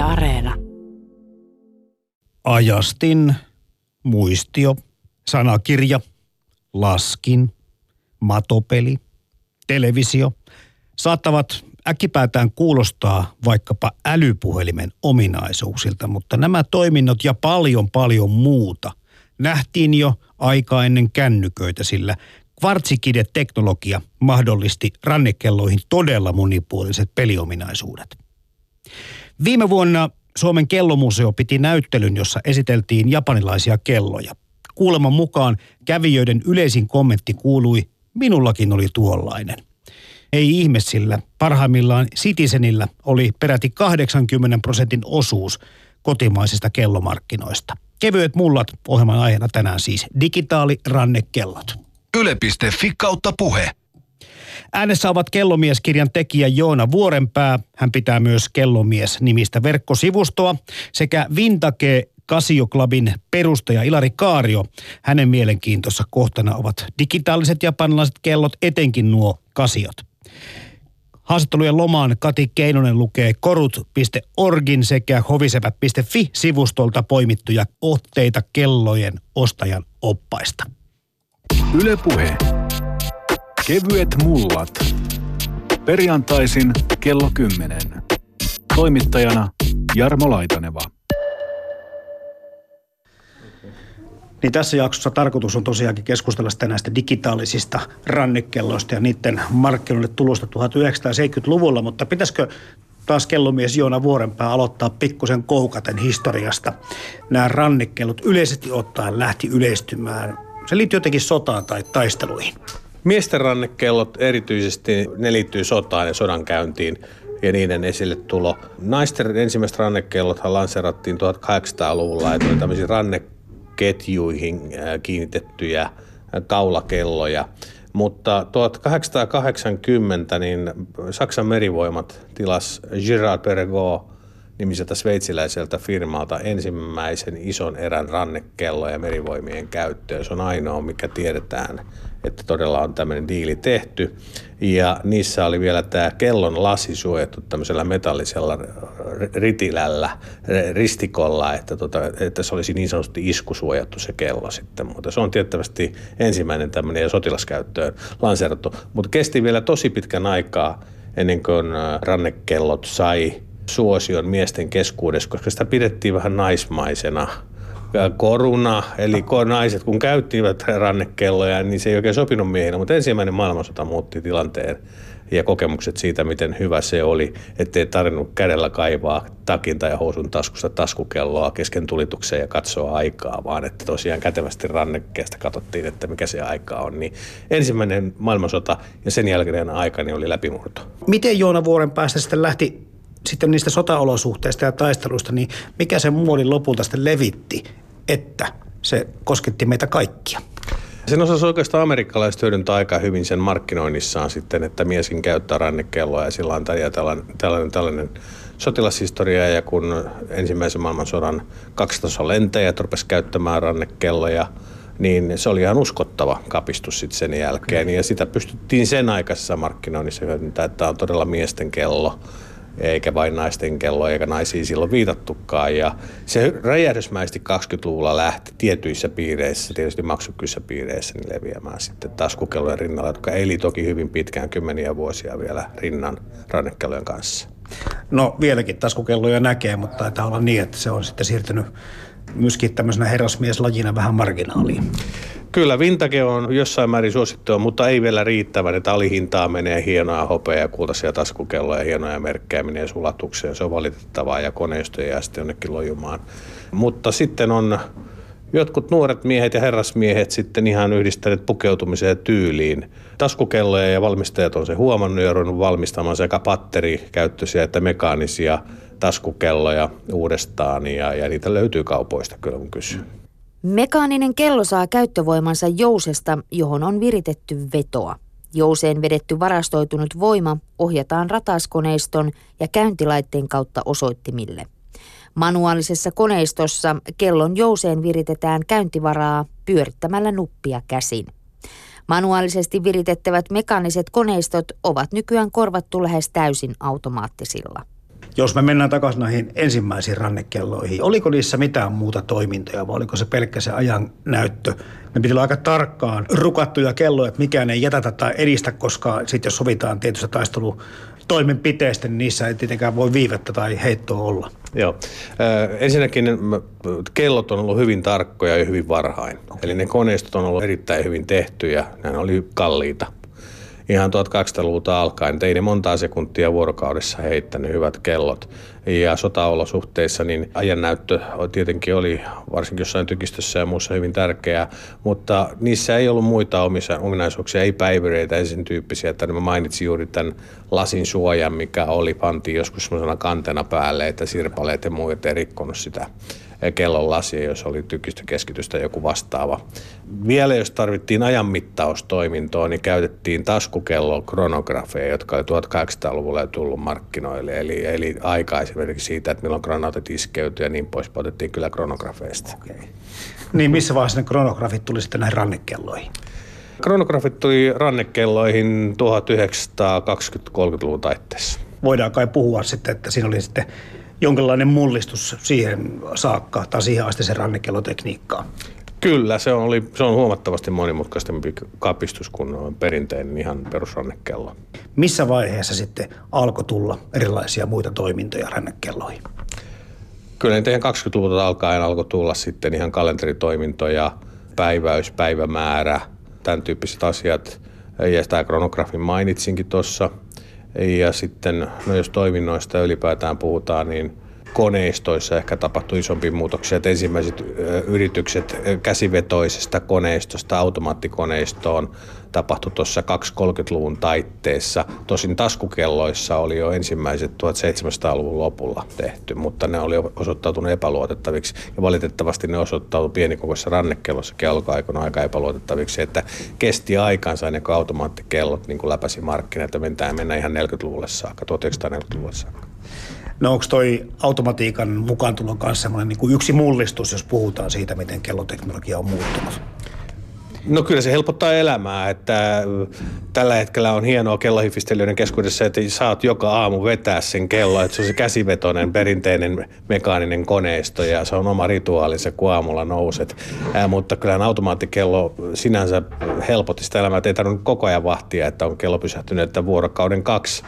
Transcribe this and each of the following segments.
Areena. Ajastin, muistio, sanakirja, laskin, matopeli, televisio saattavat äkkipäätään kuulostaa vaikkapa älypuhelimen ominaisuuksilta, mutta nämä toiminnot ja paljon paljon muuta nähtiin jo aika ennen kännyköitä, sillä kvartsikide-teknologia mahdollisti rannekelloihin todella monipuoliset peliominaisuudet. Viime vuonna Suomen kellomuseo piti näyttelyn, jossa esiteltiin japanilaisia kelloja. Kuuleman mukaan kävijöiden yleisin kommentti kuului, minullakin oli tuollainen. Ei ihme sillä, parhaimmillaan Citizenillä oli peräti 80 prosentin osuus kotimaisista kellomarkkinoista. Kevyet mullat ohjelman aiheena tänään siis digitaalirannekellot. Yle.fi kautta puhe. Äänessä ovat Kellomies-kirjan tekijä Joona Vuorenpää. Hän pitää myös Kellomies-nimistä verkkosivustoa sekä Vintage Casio Clubin perustaja Ilari Kaario. Hänen mielenkiintossa kohtana ovat digitaaliset japanilaiset kellot, etenkin nuo kasiot. Haastattelujen lomaan Kati Keinonen lukee korut.orgin sekä hovisepä.fi-sivustolta poimittuja otteita kellojen ostajan oppaista. Ylepuhe. Kevyet mullat. Perjantaisin kello 10. Toimittajana Jarmo Laitaneva. Niin tässä jaksossa tarkoitus on tosiaankin keskustella sitä näistä digitaalisista rannekelloista ja niiden markkinoille tulosta 1970-luvulla, mutta pitäisikö taas kellomies Joona Vuorenpää aloittaa pikkusen koukaten historiasta. Nämä rannekellot yleisesti ottaen lähti yleistymään. Se liittyy jotenkin sotaan tai taisteluihin. Miesten rannekellot erityisesti, ne liittyy sotaan ja sodan käyntiin ja niiden esille tulo. Naisten ensimmäiset rannekellothan lanserattiin 1800-luvulla, että oli tämmöisiä ranneketjuihin kiinnitettyjä kaulakelloja. Mutta 1880 niin Saksan merivoimat tilas Girard Perregaux nimiseltä sveitsiläiseltä firmalta ensimmäisen ison erän rannekelloja merivoimien käyttöön. Se on ainoa, mikä tiedetään, että todella on tämmöinen diili tehty. Ja niissä oli vielä tämä kellon lasi suojattu tämmöisellä metallisella ritilällä, ristikolla, että, tota, että se olisi niin sanotusti iskusuojattu se kello sitten. Mutta se on tiettävästi ensimmäinen tämmöinen sotilaskäyttöön lanseerattu. Mutta kesti vielä tosi pitkän aikaa ennen kuin rannekellot sai suosion miesten keskuudessa, koska sitä pidettiin vähän naismaisena koruna, eli naiset kun käyttivät rannekelloja, niin se ei oikein sopinut miehille, mutta ensimmäinen maailmansota muutti tilanteen ja kokemukset siitä, miten hyvä se oli, ettei tarvinnut kädellä kaivaa takin tai housun taskusta taskukelloa kesken tulituksen ja katsoa aikaa, vaan että tosiaan kätevästi rannekkeesta katsottiin, että mikä se aika on. Niin ensimmäinen maailmansota ja sen jälkeinen aika niin oli läpimurto. Miten Joona Vuoren päästä sitten lähti sitten niistä sotaolosuhteista ja taisteluista, niin mikä se muoli lopulta sitten levitti, että se kosketti meitä kaikkia? Sen osasi oikeastaan amerikkalaiset hyödyntää aika hyvin sen markkinoinnissaan sitten, että mieskin käyttää rannekelloa ja sillä on tällainen, tällainen, tällainen sotilashistoria ja kun ensimmäisen maailmansodan kaksitason lentäjät rupesi käyttämään rannekelloja, niin se oli ihan uskottava kapistus sitten sen jälkeen. Ja sitä pystyttiin sen aikaisessa markkinoinnissa hyödyntämään, että tämä on todella miesten kello eikä vain naisten kello, eikä naisiin silloin viitattukaan. Ja se räjähdysmäisesti 20-luvulla lähti tietyissä piireissä, tietysti maksukyissä piireissä, niin leviämään sitten taskukellojen rinnalla, jotka eli toki hyvin pitkään, kymmeniä vuosia vielä rinnan rannekellojen kanssa. No vieläkin taskukelloja näkee, mutta taitaa olla niin, että se on sitten siirtynyt myöskin tämmöisenä herrasmieslajina vähän marginaaliin. Kyllä, vintage on jossain määrin suosittua, mutta ei vielä riittävän, että alihintaa menee hienoja hopea ja kultaisia taskukelloja, hienoja merkkejä menee sulatukseen. Se on valitettavaa ja koneisto jää sitten jonnekin lojumaan. Mutta sitten on jotkut nuoret miehet ja herrasmiehet sitten ihan yhdistäneet pukeutumiseen tyyliin. Taskukelloja ja valmistajat on se huomannut ja ruvennut valmistamaan sekä patterikäyttöisiä että mekaanisia taskukelloja uudestaan ja, ja niitä löytyy kaupoista kyllä kun kysyy. Mekaaninen kello saa käyttövoimansa jousesta, johon on viritetty vetoa. Jouseen vedetty varastoitunut voima ohjataan rataskoneiston ja käyntilaitteen kautta osoittimille. Manuaalisessa koneistossa kellon jouseen viritetään käyntivaraa pyörittämällä nuppia käsin. Manuaalisesti viritettävät mekaaniset koneistot ovat nykyään korvattu lähes täysin automaattisilla. Jos me mennään takaisin näihin ensimmäisiin rannekelloihin, oliko niissä mitään muuta toimintoja vai oliko se pelkkä se ajan näyttö? Ne piti olla aika tarkkaan rukattuja kelloja, että mikään ei jätätä tai edistä, koska sitten jos sovitaan tietystä taistelu toimenpiteistä, niin niissä ei tietenkään voi viivettä tai heittoa olla. Joo. Ensinnäkin kellot on ollut hyvin tarkkoja ja hyvin varhain. Okay. Eli ne koneistot on ollut erittäin hyvin tehtyjä. Nämä oli kalliita ihan 1200-luvulta alkaen. Ei ne montaa sekuntia vuorokaudessa heittänyt hyvät kellot. Ja sotaolosuhteissa niin ajannäyttö tietenkin oli varsinkin jossain tykistössä ja muussa hyvin tärkeää, mutta niissä ei ollut muita ominaisuuksia, ei päivyreitä ja sen tyyppisiä. Että mä mainitsin juuri tämän lasin suojan, mikä oli, pantiin joskus semmoisena kantena päälle, että sirpaleet ja muut ei rikkonut sitä kellon lasia, jos oli tykistökeskitystä joku vastaava. Vielä jos tarvittiin ajanmittaustoimintoa, niin käytettiin taskukello kronografeja, jotka oli 1800-luvulla tullut markkinoille. Eli, eli aika esimerkiksi siitä, että milloin granaatit iskeytyi ja niin pois, otettiin kyllä kronografeista. Okay. Niin missä vaiheessa ne kronografit tuli sitten näihin rannekelloihin? Kronografit tuli rannekelloihin 1920-30-luvun taitteessa. Voidaan kai puhua sitten, että siinä oli sitten jonkinlainen mullistus siihen saakka tai siihen asti se rannekellotekniikkaan. Kyllä, se on, oli, se on huomattavasti monimutkaisempi kapistus kuin perinteinen ihan perusrannekello. Missä vaiheessa sitten alkoi tulla erilaisia muita toimintoja rannekelloihin? Kyllä niitä ihan 20-luvulta alkaen alkoi tulla sitten ihan kalenteritoimintoja, päiväys, päivämäärä, tämän tyyppiset asiat. Ja tämä kronografin mainitsinkin tuossa – ja sitten, no jos toiminnoista ylipäätään puhutaan, niin koneistoissa ehkä tapahtui isompia muutoksia. Että ensimmäiset yritykset käsivetoisesta koneistosta automaattikoneistoon tapahtui tuossa 230-luvun taitteessa. Tosin taskukelloissa oli jo ensimmäiset 1700-luvun lopulla tehty, mutta ne oli osoittautunut epäluotettaviksi. Ja valitettavasti ne osoittautui pienikokoisessa rannekellossa kelloaikana aika epäluotettaviksi, että kesti aikansa ennen kuin automaattikellot niin kuin läpäsi markkinat ja mennään, mennään ihan 40-luvulle saakka, 1940-luvulle saakka. No onko toi automatiikan mukaantulon kanssa semmoinen niin kuin yksi mullistus, jos puhutaan siitä, miten kelloteknologia on muuttunut? No kyllä se helpottaa elämää, että tällä hetkellä on hienoa kellohifistelijöiden keskuudessa, että saat joka aamu vetää sen kello, että se on se käsivetoinen perinteinen mekaaninen koneisto ja se on oma rituaalinsa, kun aamulla nouset. Ää, mutta kyllä automaattikello sinänsä helpotti sitä elämää, että ei tarvinnut koko ajan vahtia, että on kello pysähtynyt, että vuorokauden kaksi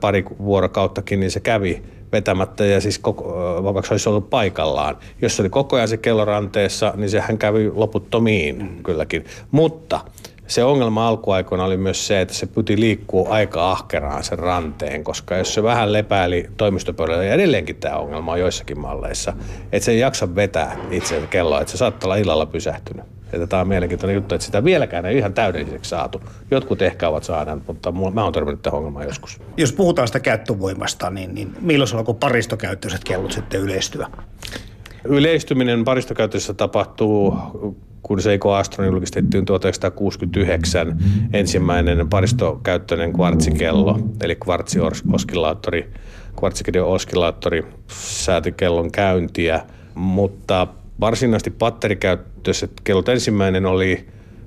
pari vuorokauttakin, niin se kävi vetämättä ja siis koko, vaikka se olisi ollut paikallaan. Jos se oli koko ajan se kelloranteessa, niin sehän kävi loputtomiin mm. kylläkin. Mutta se ongelma alkuaikoina oli myös se, että se pyti liikkua aika ahkeraan sen ranteen, koska jos se vähän lepäili toimistopöydällä, ja edelleenkin tämä ongelma on joissakin malleissa, että se ei jaksa vetää itse kelloa, että se saattaa olla illalla pysähtynyt. Että tämä on mielenkiintoinen juttu, että sitä vieläkään ei ihan täydelliseksi saatu. Jotkut ehkä ovat saaneet, mutta mä oon törmännyt tähän ongelmaan joskus. Jos puhutaan sitä käyttövoimasta, niin, niin milloin alkoi paristokäyttöiset kellot sitten yleistyä? Yleistyminen paristokäytössä tapahtuu kun Seiko Astron julkistettiin 1969 ensimmäinen paristokäyttöinen kvartsikello, eli kvartsioskillaattori, kvartsikideo-oskillaattori sääti kellon käyntiä, mutta varsinaisesti batterikäyttöiset kellot ensimmäinen oli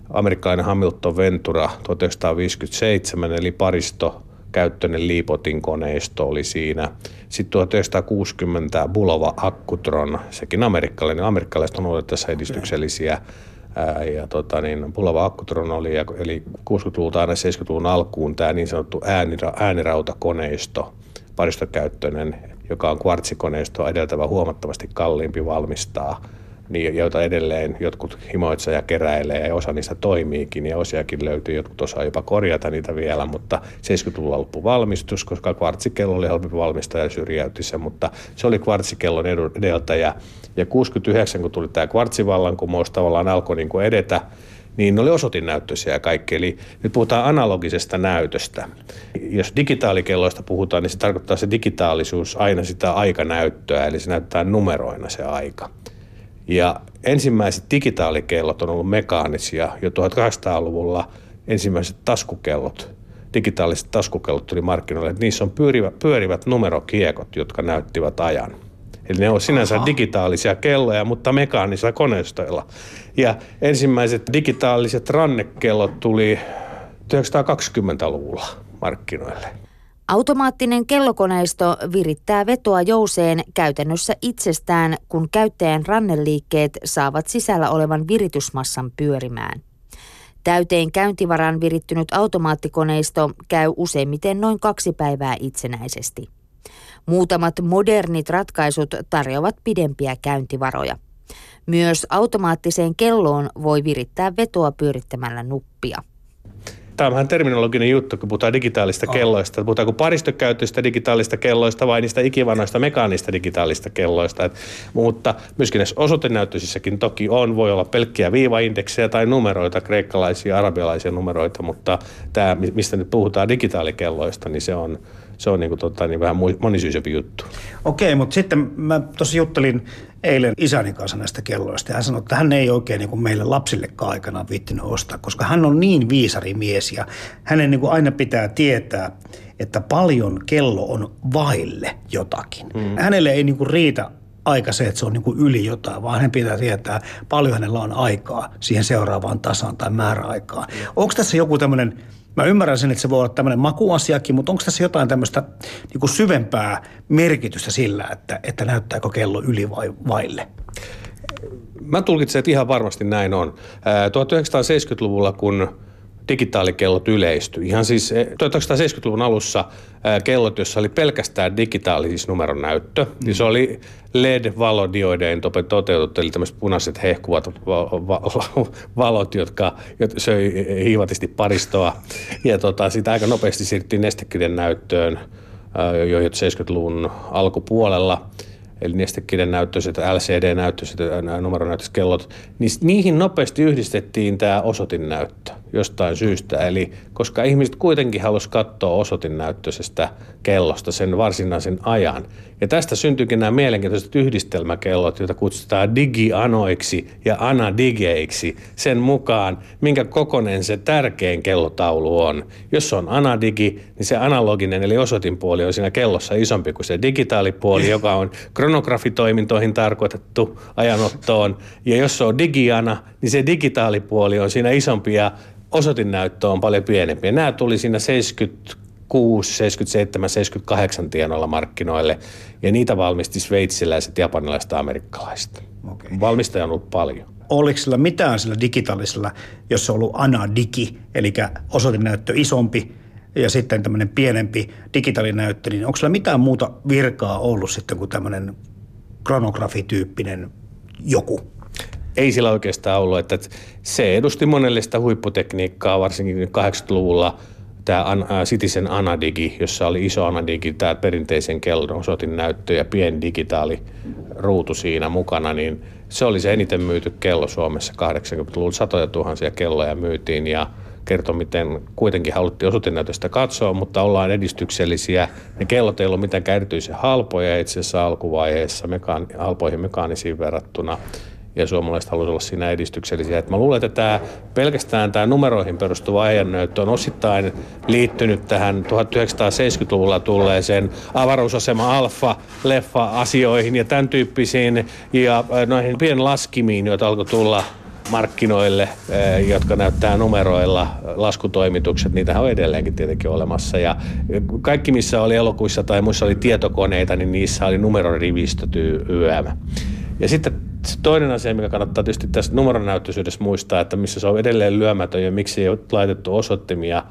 amerikkalainen Hamilton Ventura 1957, eli paristo käyttöinen Liipotin koneisto oli siinä. Sitten 1960 Bulova Akkutron, sekin amerikkalainen. Amerikkalaiset on ollut tässä edistyksellisiä. Ja tota, niin, Bulova Akkutron oli, eli 60-luvulta aina 70-luvun alkuun tämä niin sanottu äänira, äänirautakoneisto, paristokäyttöinen, joka on kvartsikoneistoa edeltävä huomattavasti kalliimpi valmistaa – niin, joita edelleen jotkut himoitseja keräilee ja osa niistä toimiikin ja osiakin löytyy, jotkut osaa jopa korjata niitä vielä, mutta 70-luvulla loppu valmistus, koska kvartsikello oli helpompi valmistaa ja syrjäytti se, mutta se oli kvartsikellon edeltäjä. Ja 69, kun tuli tämä kvartsivallankumous, tavallaan alkoi niin kuin edetä, niin ne oli osoitinnäyttöisiä ja kaikki. Eli nyt puhutaan analogisesta näytöstä. Jos digitaalikelloista puhutaan, niin se tarkoittaa se digitaalisuus aina sitä aikanäyttöä, eli se näyttää numeroina se aika. Ja ensimmäiset digitaalikellot on ollut mekaanisia jo 1800-luvulla. Ensimmäiset taskukellot, digitaaliset taskukellot tuli markkinoille. Niissä on pyörivät, pyörivät numerokiekot, jotka näyttivät ajan. Eli ne on sinänsä Aha. digitaalisia kelloja, mutta mekaanisilla koneistoilla. Ja ensimmäiset digitaaliset rannekellot tuli 1920-luvulla markkinoille. Automaattinen kellokoneisto virittää vetoa jouseen käytännössä itsestään, kun käyttäjän ranneliikkeet saavat sisällä olevan viritysmassan pyörimään. Täyteen käyntivaran virittynyt automaattikoneisto käy useimmiten noin kaksi päivää itsenäisesti. Muutamat modernit ratkaisut tarjoavat pidempiä käyntivaroja. Myös automaattiseen kelloon voi virittää vetoa pyörittämällä nuppia. Tämä on vähän terminologinen juttu, kun puhutaan digitaalista oh. kelloista. Puhutaanko paristokäyttöistä digitaalista kelloista vai niistä ikivanoista mekaanista digitaalista kelloista. Et, mutta myöskin näissä osoitenäyttöisissäkin toki on. Voi olla pelkkiä viivaindeksejä tai numeroita, kreikkalaisia, arabialaisia numeroita, mutta tämä, mistä nyt puhutaan digitaalikelloista, niin se on, se on niin kuin, tota, niin vähän monisyisempi juttu. Okei, mutta sitten mä tuossa juttelin eilen isäni kanssa näistä kelloista. Ja hän sanoi, että hän ei oikein niin kuin meille lapsillekaan aikana viittinyt ostaa, koska hän on niin viisari mies ja hänen niin kuin aina pitää tietää, että paljon kello on vaille jotakin. Mm. Hänelle ei niin kuin riitä aika se, että se on niin kuin yli jotain, vaan hän pitää tietää, paljon hänellä on aikaa siihen seuraavaan tasaan tai määräaikaan. Mm. Onko tässä joku tämmöinen Mä ymmärrän sen, että se voi olla tämmöinen makuasiakin, mutta onko tässä jotain tämmöistä niin kuin syvempää merkitystä sillä, että, että näyttääkö kello yli vai vaille? Mä tulkitsen, että ihan varmasti näin on. 1970-luvulla, kun digitaalikellot yleistyi. Ihan siis 1970-luvun eh, alussa eh, kellot, joissa oli pelkästään digitaalis numeron näyttö, mm. niin se oli LED-valodioideen toteutettu, eli tämmöiset punaiset hehkuvat valot, jotka söi hiivatisti paristoa. Ja tota, sitä aika nopeasti siirryttiin nestekirjan näyttöön eh, jo 70-luvun alkupuolella – eli nestekirjan näyttöiset, LCD-näyttöiset, numeronäyttöiset kellot, niin niihin nopeasti yhdistettiin tämä osoitinnäyttö jostain syystä. Eli koska ihmiset kuitenkin halusivat katsoa osoitinnäyttöisestä kellosta sen varsinaisen ajan. Ja tästä syntyykin nämä mielenkiintoiset yhdistelmäkellot, joita kutsutaan digianoiksi ja anadigeiksi sen mukaan, minkä kokonen se tärkein kellotaulu on. Jos se on anadigi, niin se analoginen eli osoitinpuoli on siinä kellossa isompi kuin se digitaalipuoli, joka on kronografitoimintoihin tarkoitettu ajanottoon. Ja jos se on digiana, niin se digitaalipuoli on siinä isompi ja osoitinnäyttö on paljon pienempi. Ja nämä tuli siinä 76, 77, 78 tienoilla markkinoille ja niitä valmisti sveitsiläiset, japanilaiset ja amerikkalaiset. Okay. Valmistaja on ollut paljon. Oliko sillä mitään sillä digitaalisella, jos on ollut anadigi, eli osoitinnäyttö isompi ja sitten tämmöinen pienempi digitaalinäyttö, niin onko sillä mitään muuta virkaa ollut sitten kuin tämmöinen kronografityyppinen joku? Ei sillä oikeastaan ollut, että se edusti monelle sitä huipputekniikkaa, varsinkin 80-luvulla tämä Citizen Anadigi, jossa oli iso Anadigi, tämä perinteisen kellon osoitin näyttö ja pieni digitaali ruutu siinä mukana, niin se oli se eniten myyty kello Suomessa 80-luvulla. Satoja tuhansia kelloja myytiin ja kertoi, miten kuitenkin haluttiin osoitinäytöstä katsoa, mutta ollaan edistyksellisiä. Ne kellot ei ollut mitenkään erityisen halpoja itse asiassa alkuvaiheessa mekaan, halpoihin mekaanisiin verrattuna ja suomalaiset haluaisivat olla siinä edistyksellisiä. Et mä luulen, että tämä, pelkästään tämä numeroihin perustuva ajannäyttö on osittain liittynyt tähän 1970-luvulla tulleeseen avaruusasema Alfa-leffa-asioihin ja tämän tyyppisiin ja noihin pienlaskimiin, joita alkoi tulla markkinoille, jotka näyttää numeroilla laskutoimitukset, niitä on edelleenkin tietenkin olemassa. Ja kaikki, missä oli elokuissa tai muissa oli tietokoneita, niin niissä oli numerorivistöt YM. Ja sitten se toinen asia, mikä kannattaa tietysti tässä numeronäyttöisyydessä muistaa, että missä se on edelleen lyömätön ja miksi ei ole laitettu osoittimia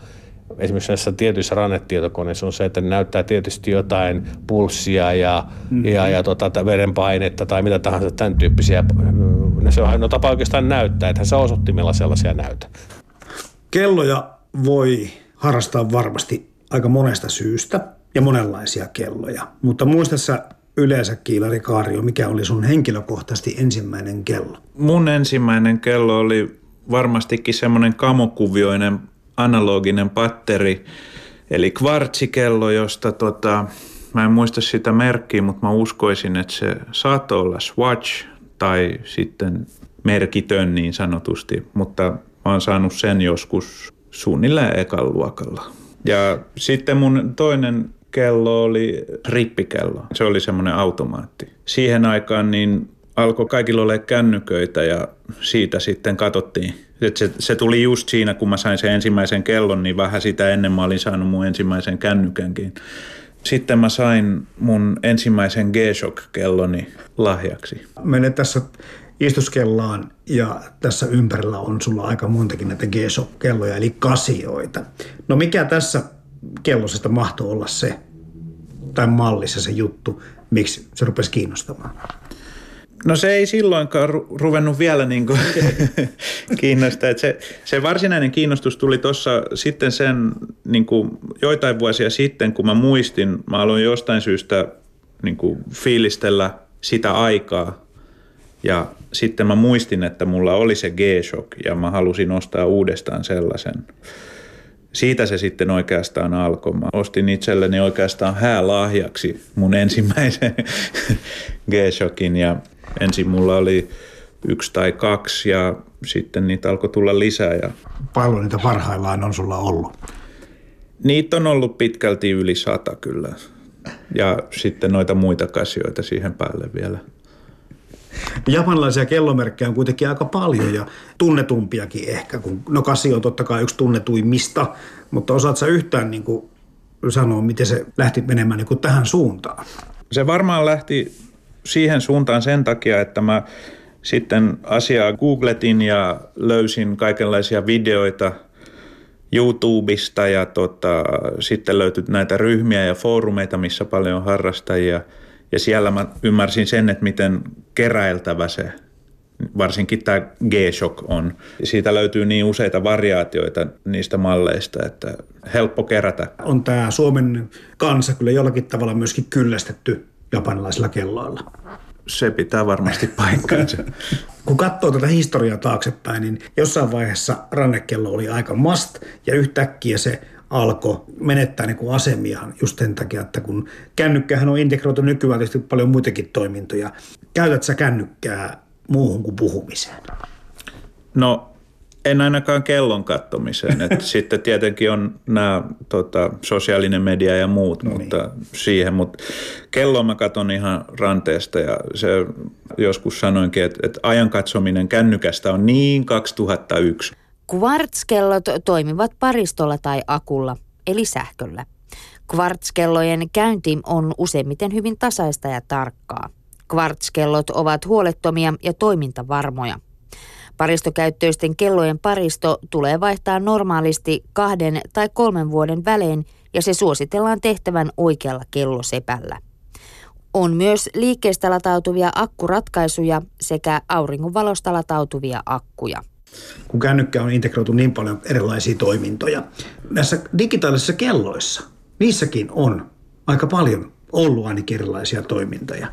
esimerkiksi näissä tietyissä rannetietokoneissa on se, että ne näyttää tietysti jotain pulssia ja, mm-hmm. ja, ja tota, verenpainetta tai mitä tahansa tämän tyyppisiä. Se on no tapa oikeastaan näyttää, että se osoittimella sellaisia näytä. Kelloja voi harrastaa varmasti aika monesta syystä ja monenlaisia kelloja, mutta muista sä yleensä Kiilari Kaario, mikä oli sun henkilökohtaisesti ensimmäinen kello? Mun ensimmäinen kello oli varmastikin semmoinen kamokuvioinen analoginen patteri, eli kvartsikello, josta tota, mä en muista sitä merkkiä, mutta mä uskoisin, että se saattoi olla Swatch tai sitten merkitön niin sanotusti, mutta mä oon saanut sen joskus suunnilleen ekan luokalla. Ja sitten mun toinen kello oli rippikello. Se oli semmoinen automaatti. Siihen aikaan niin alkoi kaikilla olla kännyköitä ja siitä sitten katsottiin Et se, se tuli just siinä, kun mä sain sen ensimmäisen kellon, niin vähän sitä ennen mä olin saanut mun ensimmäisen kännykänkin. Sitten mä sain mun ensimmäisen G-Shock-kelloni lahjaksi. Mene tässä istuskellaan ja tässä ympärillä on sulla aika montakin näitä G-Shock-kelloja, eli kasioita. No mikä tässä kellosesta mahtoi olla se, tai mallissa se juttu, miksi se rupesi kiinnostamaan? No se ei silloinkaan ru- ruvennut vielä niin kuin kiinnostaa. Se, se varsinainen kiinnostus tuli tuossa sitten sen niin kuin joitain vuosia sitten, kun mä muistin, mä aloin jostain syystä niin kuin fiilistellä sitä aikaa. Ja sitten mä muistin, että mulla oli se G-Shock ja mä halusin ostaa uudestaan sellaisen. Siitä se sitten oikeastaan alkoi. Mä ostin itselleni oikeastaan häälahjaksi mun ensimmäisen G-Shockin ja ensin mulla oli yksi tai kaksi ja sitten niitä alkoi tulla lisää. Ja Paljon niitä parhaillaan on sulla ollut? Niitä on ollut pitkälti yli sata kyllä. Ja sitten noita muita kasioita siihen päälle vielä. Japanilaisia kellomerkkejä on kuitenkin aika paljon ja tunnetumpiakin ehkä, kun no Casio on totta kai yksi tunnetuimmista, mutta osaat sä yhtään niin kuin sanoa, miten se lähti menemään niin kuin tähän suuntaan? Se varmaan lähti siihen suuntaan sen takia, että mä sitten asiaa googletin ja löysin kaikenlaisia videoita YouTubesta ja tota, sitten löytyi näitä ryhmiä ja foorumeita, missä paljon on harrastajia. Ja siellä mä ymmärsin sen, että miten keräiltävä se varsinkin tämä G-Shock on. Siitä löytyy niin useita variaatioita niistä malleista, että helppo kerätä. On tämä Suomen kansa kyllä jollakin tavalla myöskin kyllästetty japanilaisilla kelloilla. Se pitää varmasti paikkaansa. Kun katsoo tätä historiaa taaksepäin, niin jossain vaiheessa rannekello oli aika must ja yhtäkkiä se alkoi menettää niin kuin asemiaan just sen takia, että kun kännykkähän on integroitu nykyään tietysti paljon muitakin toimintoja. Käytät sä kännykkää muuhun kuin puhumiseen? No en ainakaan kellon kattomiseen. Et sitten tietenkin on nämä tota, sosiaalinen media ja muut, no mutta niin. siihen. Mutta kelloa mä katon ihan ranteesta ja se joskus sanoinkin, että, että ajan katsominen kännykästä on niin 2001. Kvartskellot toimivat paristolla tai akulla, eli sähköllä. Kvartskellojen käynti on useimmiten hyvin tasaista ja tarkkaa. Kvartskellot ovat huolettomia ja toimintavarmoja. Paristokäyttöisten kellojen paristo tulee vaihtaa normaalisti kahden tai kolmen vuoden välein ja se suositellaan tehtävän oikealla kellosepällä. On myös liikkeestä latautuvia akkuratkaisuja sekä auringonvalosta latautuvia akkuja. Kun kännykkä on integroitu niin paljon erilaisia toimintoja. Näissä digitaalisissa kelloissa, niissäkin on aika paljon ollut ainakin erilaisia toimintoja.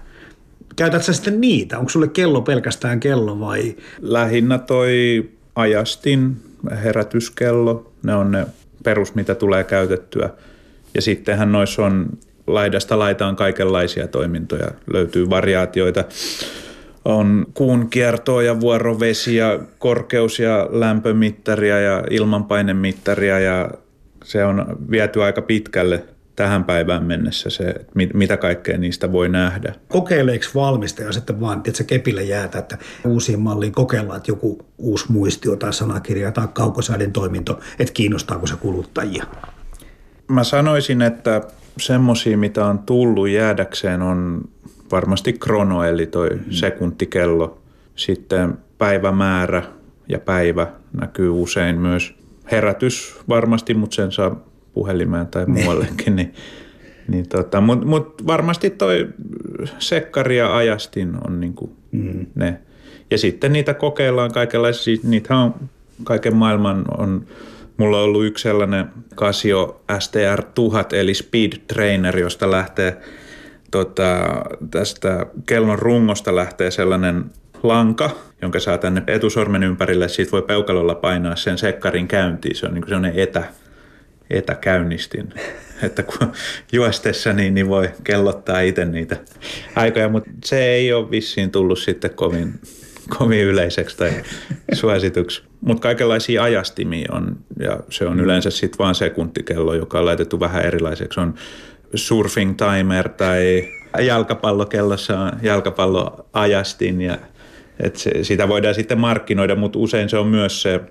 Käytät sitten niitä? Onko sulle kello pelkästään kello vai? Lähinnä toi ajastin, herätyskello, ne on ne perus, mitä tulee käytettyä. Ja sittenhän noissa on laidasta laitaan kaikenlaisia toimintoja, löytyy variaatioita. On kuun kiertoa ja vuorovesi ja korkeus- ja lämpömittaria ja ilmanpainemittaria ja se on viety aika pitkälle tähän päivään mennessä se, mitä kaikkea niistä voi nähdä. Kokeileeko valmistaja sitten vaan, että se kepille jäätä, että uusiin malliin kokeillaan, että joku uusi muistio tai sanakirja tai kaukosäiden toiminto, että kiinnostaako se kuluttajia? Mä sanoisin, että semmosia, mitä on tullut jäädäkseen, on varmasti krono, eli toi mm. sekuntikello. Sitten päivämäärä ja päivä näkyy usein myös. Herätys varmasti, mutta sen saa puhelimeen tai niin. muuallekin. niin, niin tota, Mutta mut varmasti toi sekkari ja ajastin on niinku mm. ne. Ja sitten niitä kokeillaan kaikenlaisia, niitä on kaiken maailman on, mulla on ollut yksi sellainen Casio STR 1000 eli Speed Trainer, josta lähtee tota, tästä kellon rungosta lähtee sellainen lanka, jonka saa tänne etusormen ympärille. Siitä voi peukalolla painaa sen sekkarin käyntiin. Se on niin sellainen etä, etäkäynnistin. Että kun juostessa niin, niin voi kellottaa itse niitä aikoja, mutta se ei ole vissiin tullut sitten kovin, kovin yleiseksi tai suosituksi. Mutta kaikenlaisia ajastimia on, ja se on yleensä sitten vaan sekuntikello, joka on laitettu vähän erilaiseksi. On surfing timer tai jalkapallokellossa on jalkapalloajastin ja Et se, sitä voidaan sitten markkinoida, mutta usein se on myös se,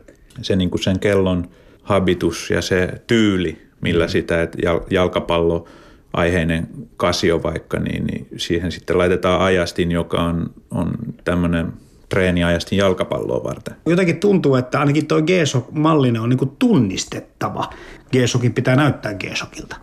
se niin kuin sen kellon habitus ja se tyyli, millä sitä, että jalkapallo aiheinen kasio vaikka, niin, niin siihen sitten laitetaan ajastin, joka on, on tämmöinen treeniajastin jalkapalloa varten. Jotenkin tuntuu, että ainakin tuo G-Shock-mallinen on niin tunnistettava. G-Shockin pitää näyttää G-Shockilta.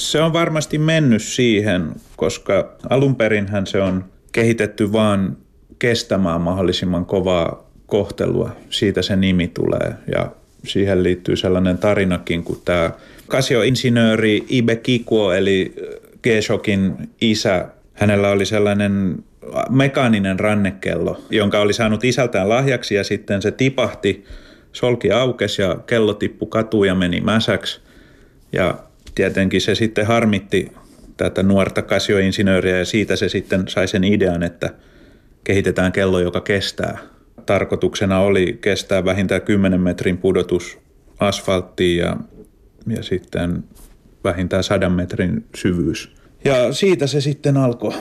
Se on varmasti mennyt siihen, koska alun perinhän se on kehitetty vaan kestämään mahdollisimman kovaa kohtelua. Siitä se nimi tulee ja siihen liittyy sellainen tarinakin, kun tämä Casio-insinööri Ibe Kikuo, eli G-Shockin isä, hänellä oli sellainen mekaaninen rannekello, jonka oli saanut isältään lahjaksi ja sitten se tipahti, solki aukesi ja kello tippui katuun ja meni mäsäksi. Ja tietenkin se sitten harmitti tätä nuorta kasioinsinööriä ja siitä se sitten sai sen idean, että kehitetään kello, joka kestää. Tarkoituksena oli kestää vähintään 10 metrin pudotus asfalttiin ja, ja sitten vähintään 100 metrin syvyys. Ja siitä se sitten alkoi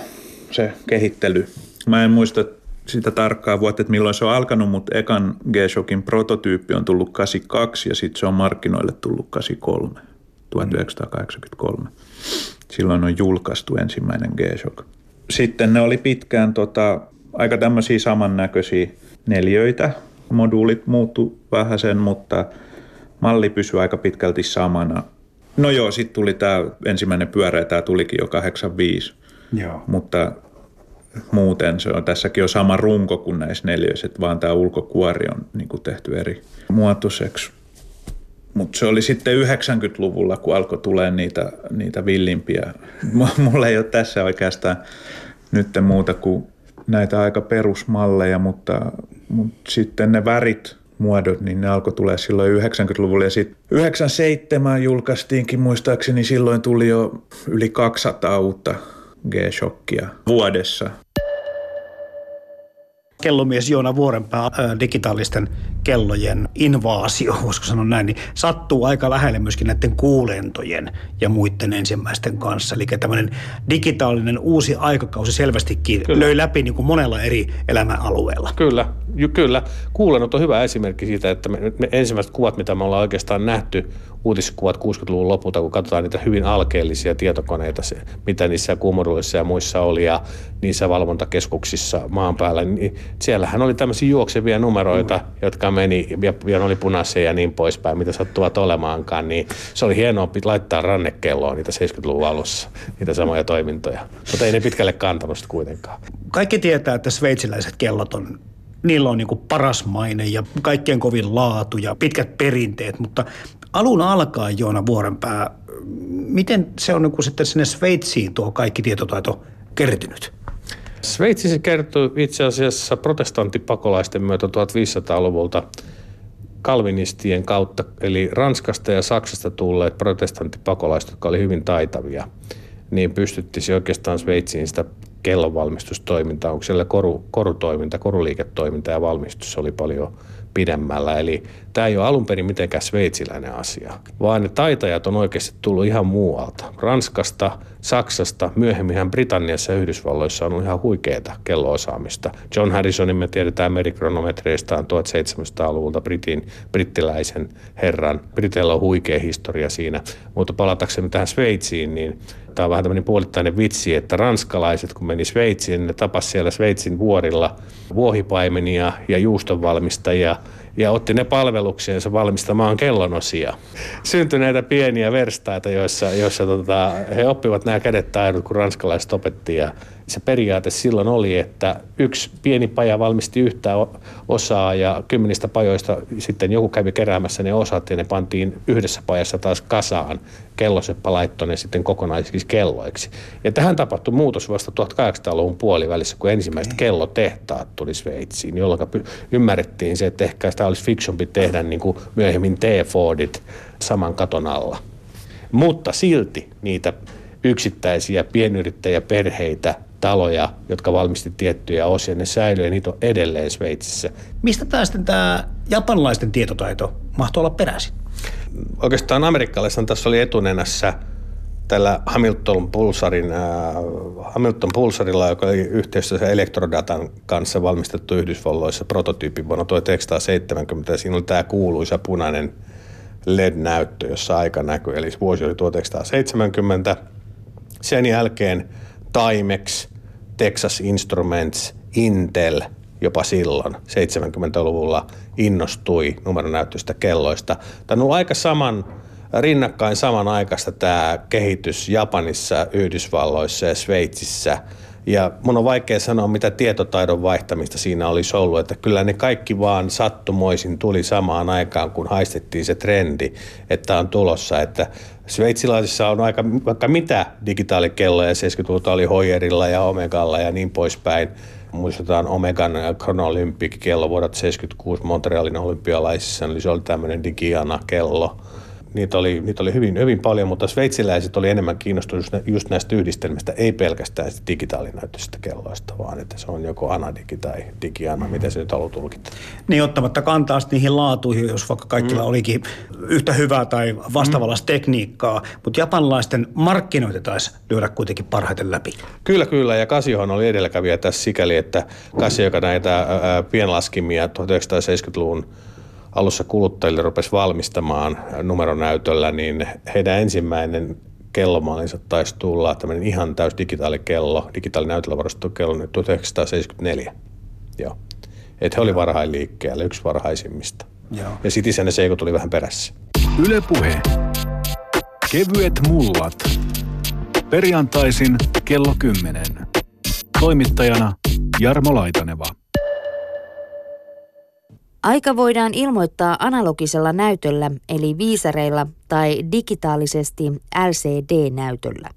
se kehittely. Mä en muista sitä tarkkaa vuotta, että milloin se on alkanut, mutta ekan G-Shockin prototyyppi on tullut 82 ja sitten se on markkinoille tullut 83, 1983. Silloin on julkaistu ensimmäinen G-Shock. Sitten ne oli pitkään tota, aika tämmöisiä samannäköisiä neljöitä. Moduulit muuttu vähän sen, mutta malli pysyi aika pitkälti samana. No joo, sitten tuli tämä ensimmäinen pyörä, tämä tulikin jo 85. Joo. Mutta muuten se on, tässäkin on sama runko kuin näissä neljöissä, vaan tämä ulkokuori on niin kuin tehty eri muotoiseksi. Mutta se oli sitten 90-luvulla, kun alkoi tulee niitä, niitä villimpiä. Mulla ei ole tässä oikeastaan nyt muuta kuin näitä aika perusmalleja, mutta, mutta sitten ne värit, muodot, niin ne alkoi tulee silloin 90-luvulla. Ja sitten 97 julkaistiinkin muistaakseni, silloin tuli jo yli 200 uutta G-shokkia vuodessa kellomies Joona Vuorenpää digitaalisten kellojen invaasio, voisiko sanoa näin, niin sattuu aika lähelle myöskin näiden kuulentojen ja muiden ensimmäisten kanssa. Eli tämmöinen digitaalinen uusi aikakausi selvästikin kyllä. löi läpi niin kuin monella eri elämänalueella. Kyllä, kyllä. Kuulennot on hyvä esimerkki siitä, että me, me ensimmäiset kuvat, mitä me ollaan oikeastaan nähty, uutiskuvat 60-luvun lopulta, kun katsotaan niitä hyvin alkeellisia tietokoneita, se, mitä niissä kumoruissa ja muissa oli ja niissä valvontakeskuksissa maan päällä, niin siellähän oli tämmöisiä juoksevia numeroita, mm. jotka meni ja, ja oli punaisia ja niin poispäin, mitä sattuvat olemaankaan, niin se oli hienoa laittaa rannekelloon niitä 70-luvun alussa, niitä samoja toimintoja. Mutta ei ne pitkälle kantanut kuitenkaan. Kaikki tietää, että sveitsiläiset kellot on niillä on niin paras maine ja kaikkien kovin laatu ja pitkät perinteet, mutta alun alkaen Joona Vuorenpää, miten se on niin sitten sinne Sveitsiin tuo kaikki tietotaito kertynyt? Sveitsissä kertoi itse asiassa protestanttipakolaisten myötä 1500-luvulta kalvinistien kautta, eli Ranskasta ja Saksasta tulleet protestanttipakolaiset, jotka oli hyvin taitavia, niin pystyttiin oikeastaan Sveitsiin sitä kellonvalmistustoimintaa, onko siellä koru, korutoiminta, koruliiketoiminta ja valmistus oli paljon pidemmällä. Eli tämä ei ole alun perin mitenkään sveitsiläinen asia, vaan ne taitajat on oikeasti tullut ihan muualta. Ranskasta, Saksasta, myöhemmin Britanniassa ja Yhdysvalloissa on ollut ihan huikeeta kelloosaamista. John Harrisonin me tiedetään merikronometreistaan 1700-luvulta Britin, brittiläisen herran. Briteillä on huikea historia siinä, mutta palataksemme tähän Sveitsiin, niin tämä on vähän tämmöinen puolittainen vitsi, että ranskalaiset kun meni Sveitsiin, ne tapas siellä Sveitsin vuorilla vuohipaimenia ja juustonvalmistajia ja otti ne palvelukseensa valmistamaan kellonosia. Syntyi näitä pieniä verstaita, joissa, joissa tota, he oppivat nämä kädet taidot, kun ranskalaiset opetti. Ja se periaate silloin oli, että yksi pieni paja valmisti yhtä osaa ja kymmenistä pajoista sitten joku kävi keräämässä ne osat ja ne pantiin yhdessä pajassa taas kasaan. Kelloseppa laittoi ne sitten kokonaisiksi kelloiksi. Ja tähän tapahtui muutos vasta 1800-luvun puolivälissä, kun ensimmäiset kellotehtaat tuli Sveitsiin, jolloin ymmärrettiin se, että ehkä sitä olisi fiksumpi tehdä niin kuin myöhemmin T-Fordit saman katon alla. Mutta silti niitä yksittäisiä pienyrittäjäperheitä, taloja, jotka valmisti tiettyjä osia, ne säilyy ja niitä on edelleen Sveitsissä. Mistä tämä sitten tämä japanlaisten tietotaito mahtoi olla peräisin? Oikeastaan amerikkalaisen tässä oli etunenässä tällä Hamilton Pulsarin, äh, Hamilton Pulsarilla, joka oli yhteistyössä Elektrodatan kanssa valmistettu Yhdysvalloissa prototyyppi vuonna 1970. Siinä oli tämä kuuluisa punainen LED-näyttö, jossa aika näkyy. Eli vuosi oli 1970. Sen jälkeen Timex, Texas Instruments, Intel jopa silloin 70-luvulla innostui numeronäyttöistä kelloista. Tämä on ollut aika saman rinnakkain samanaikaista tämä kehitys Japanissa, Yhdysvalloissa ja Sveitsissä. Ja mun on vaikea sanoa, mitä tietotaidon vaihtamista siinä olisi ollut, että kyllä ne kaikki vaan sattumoisin tuli samaan aikaan, kun haistettiin se trendi, että on tulossa, että sveitsilaisissa on aika vaikka mitä digitaalikelloja, 70-luvulta oli Hoyerilla ja Omegalla ja niin poispäin. Muistetaan Omegan Chrono Olympic kello vuodelta 76 Montrealin olympialaisissa, eli se oli tämmöinen digiana kello – niitä oli, niitä oli hyvin, hyvin paljon, mutta sveitsiläiset oli enemmän kiinnostuneet just näistä yhdistelmistä, ei pelkästään digitaalinäyttöisistä kelloista, vaan että se on joko anadigi tai digiana, miten se nyt haluaa tulkita. Niin ottamatta kantaa niihin laatuihin, jos vaikka kaikilla mm. olikin yhtä hyvää tai vastaavallista mm. tekniikkaa, mutta japanlaisten markkinoita taisi lyödä kuitenkin parhaiten läpi. Kyllä, kyllä, ja Kasiohan oli edelläkävijä tässä sikäli, että Kasio, joka näitä ää, pienlaskimia 1970-luvun alussa kuluttajille rupesi valmistamaan numeronäytöllä, niin heidän ensimmäinen kellomallinsa taisi tulla tämmöinen ihan täys digitaalikello, digitaalinäytöllä varustettu kello 1974. Joo. Että he oli varhain liikkeellä, yksi varhaisimmista. Joo. Ja sitten isänne Seiko tuli vähän perässä. Ylepuhe. Kevyet mullat. Perjantaisin kello 10. Toimittajana Jarmo Laitaneva. Aika voidaan ilmoittaa analogisella näytöllä eli viisareilla tai digitaalisesti LCD-näytöllä.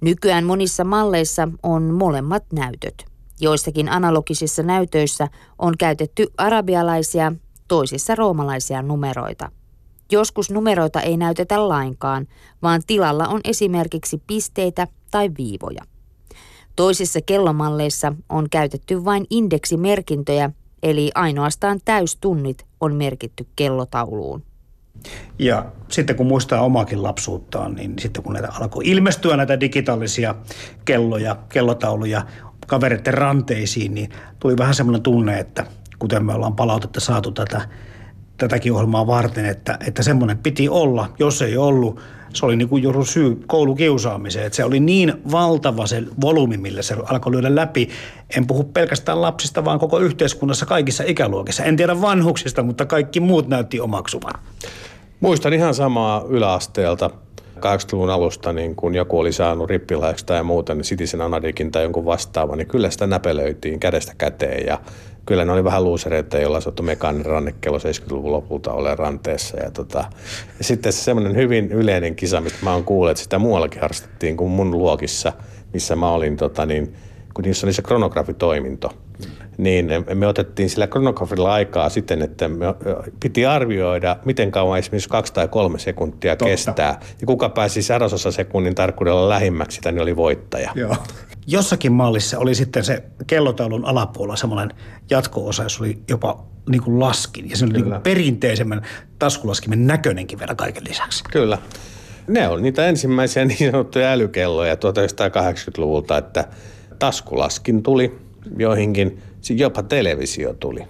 Nykyään monissa malleissa on molemmat näytöt. Joissakin analogisissa näytöissä on käytetty arabialaisia, toisissa roomalaisia numeroita. Joskus numeroita ei näytetä lainkaan, vaan tilalla on esimerkiksi pisteitä tai viivoja. Toisissa kellomalleissa on käytetty vain indeksimerkintöjä eli ainoastaan täystunnit on merkitty kellotauluun. Ja sitten kun muistaa omakin lapsuuttaan, niin sitten kun näitä alkoi ilmestyä näitä digitaalisia kelloja, kellotauluja kavereiden ranteisiin, niin tuli vähän semmoinen tunne, että kuten me ollaan palautetta saatu tätä, tätäkin ohjelmaa varten, että, että semmoinen piti olla. Jos ei ollut, se oli niin kuin juuri syy koulukiusaamiseen. Että se oli niin valtava se volyymi, millä se alkoi lyödä läpi. En puhu pelkästään lapsista, vaan koko yhteiskunnassa kaikissa ikäluokissa. En tiedä vanhuksista, mutta kaikki muut näytti omaksuvan. Muistan ihan samaa yläasteelta. 80-luvun alusta, niin kun joku oli saanut rippilaajaksi tai muuta, niin Citizen Anadikin tai jonkun vastaavan, niin kyllä sitä näpelöitiin kädestä käteen ja kyllä ne oli vähän luusereita, joilla saatu mekaaninen rannekello 70-luvun lopulta ole ranteessa. Ja, tota, ja sitten se semmoinen hyvin yleinen kisa, mistä mä oon kuullut, että sitä muuallakin harrastettiin kuin mun luokissa, missä mä olin, tota, niin, kun niissä oli se kronografitoiminto. Niin me otettiin sillä kronografilla aikaa siten, että me piti arvioida, miten kauan esimerkiksi kaksi tai kolme sekuntia Totta. kestää. Ja kuka pääsi sadososa sekunnin tarkkuudella lähimmäksi, sitä niin oli voittaja. Joo. Jossakin mallissa oli sitten se kellotaulun alapuolella semmoinen jatko-osa, jossa oli jopa niin kuin laskin. Ja se oli niin kuin perinteisemmän taskulaskimen näköinenkin vielä kaiken lisäksi. Kyllä. Ne on niitä ensimmäisiä niin sanottuja älykelloja 1980-luvulta, että taskulaskin tuli joihinkin, jopa televisio tuli.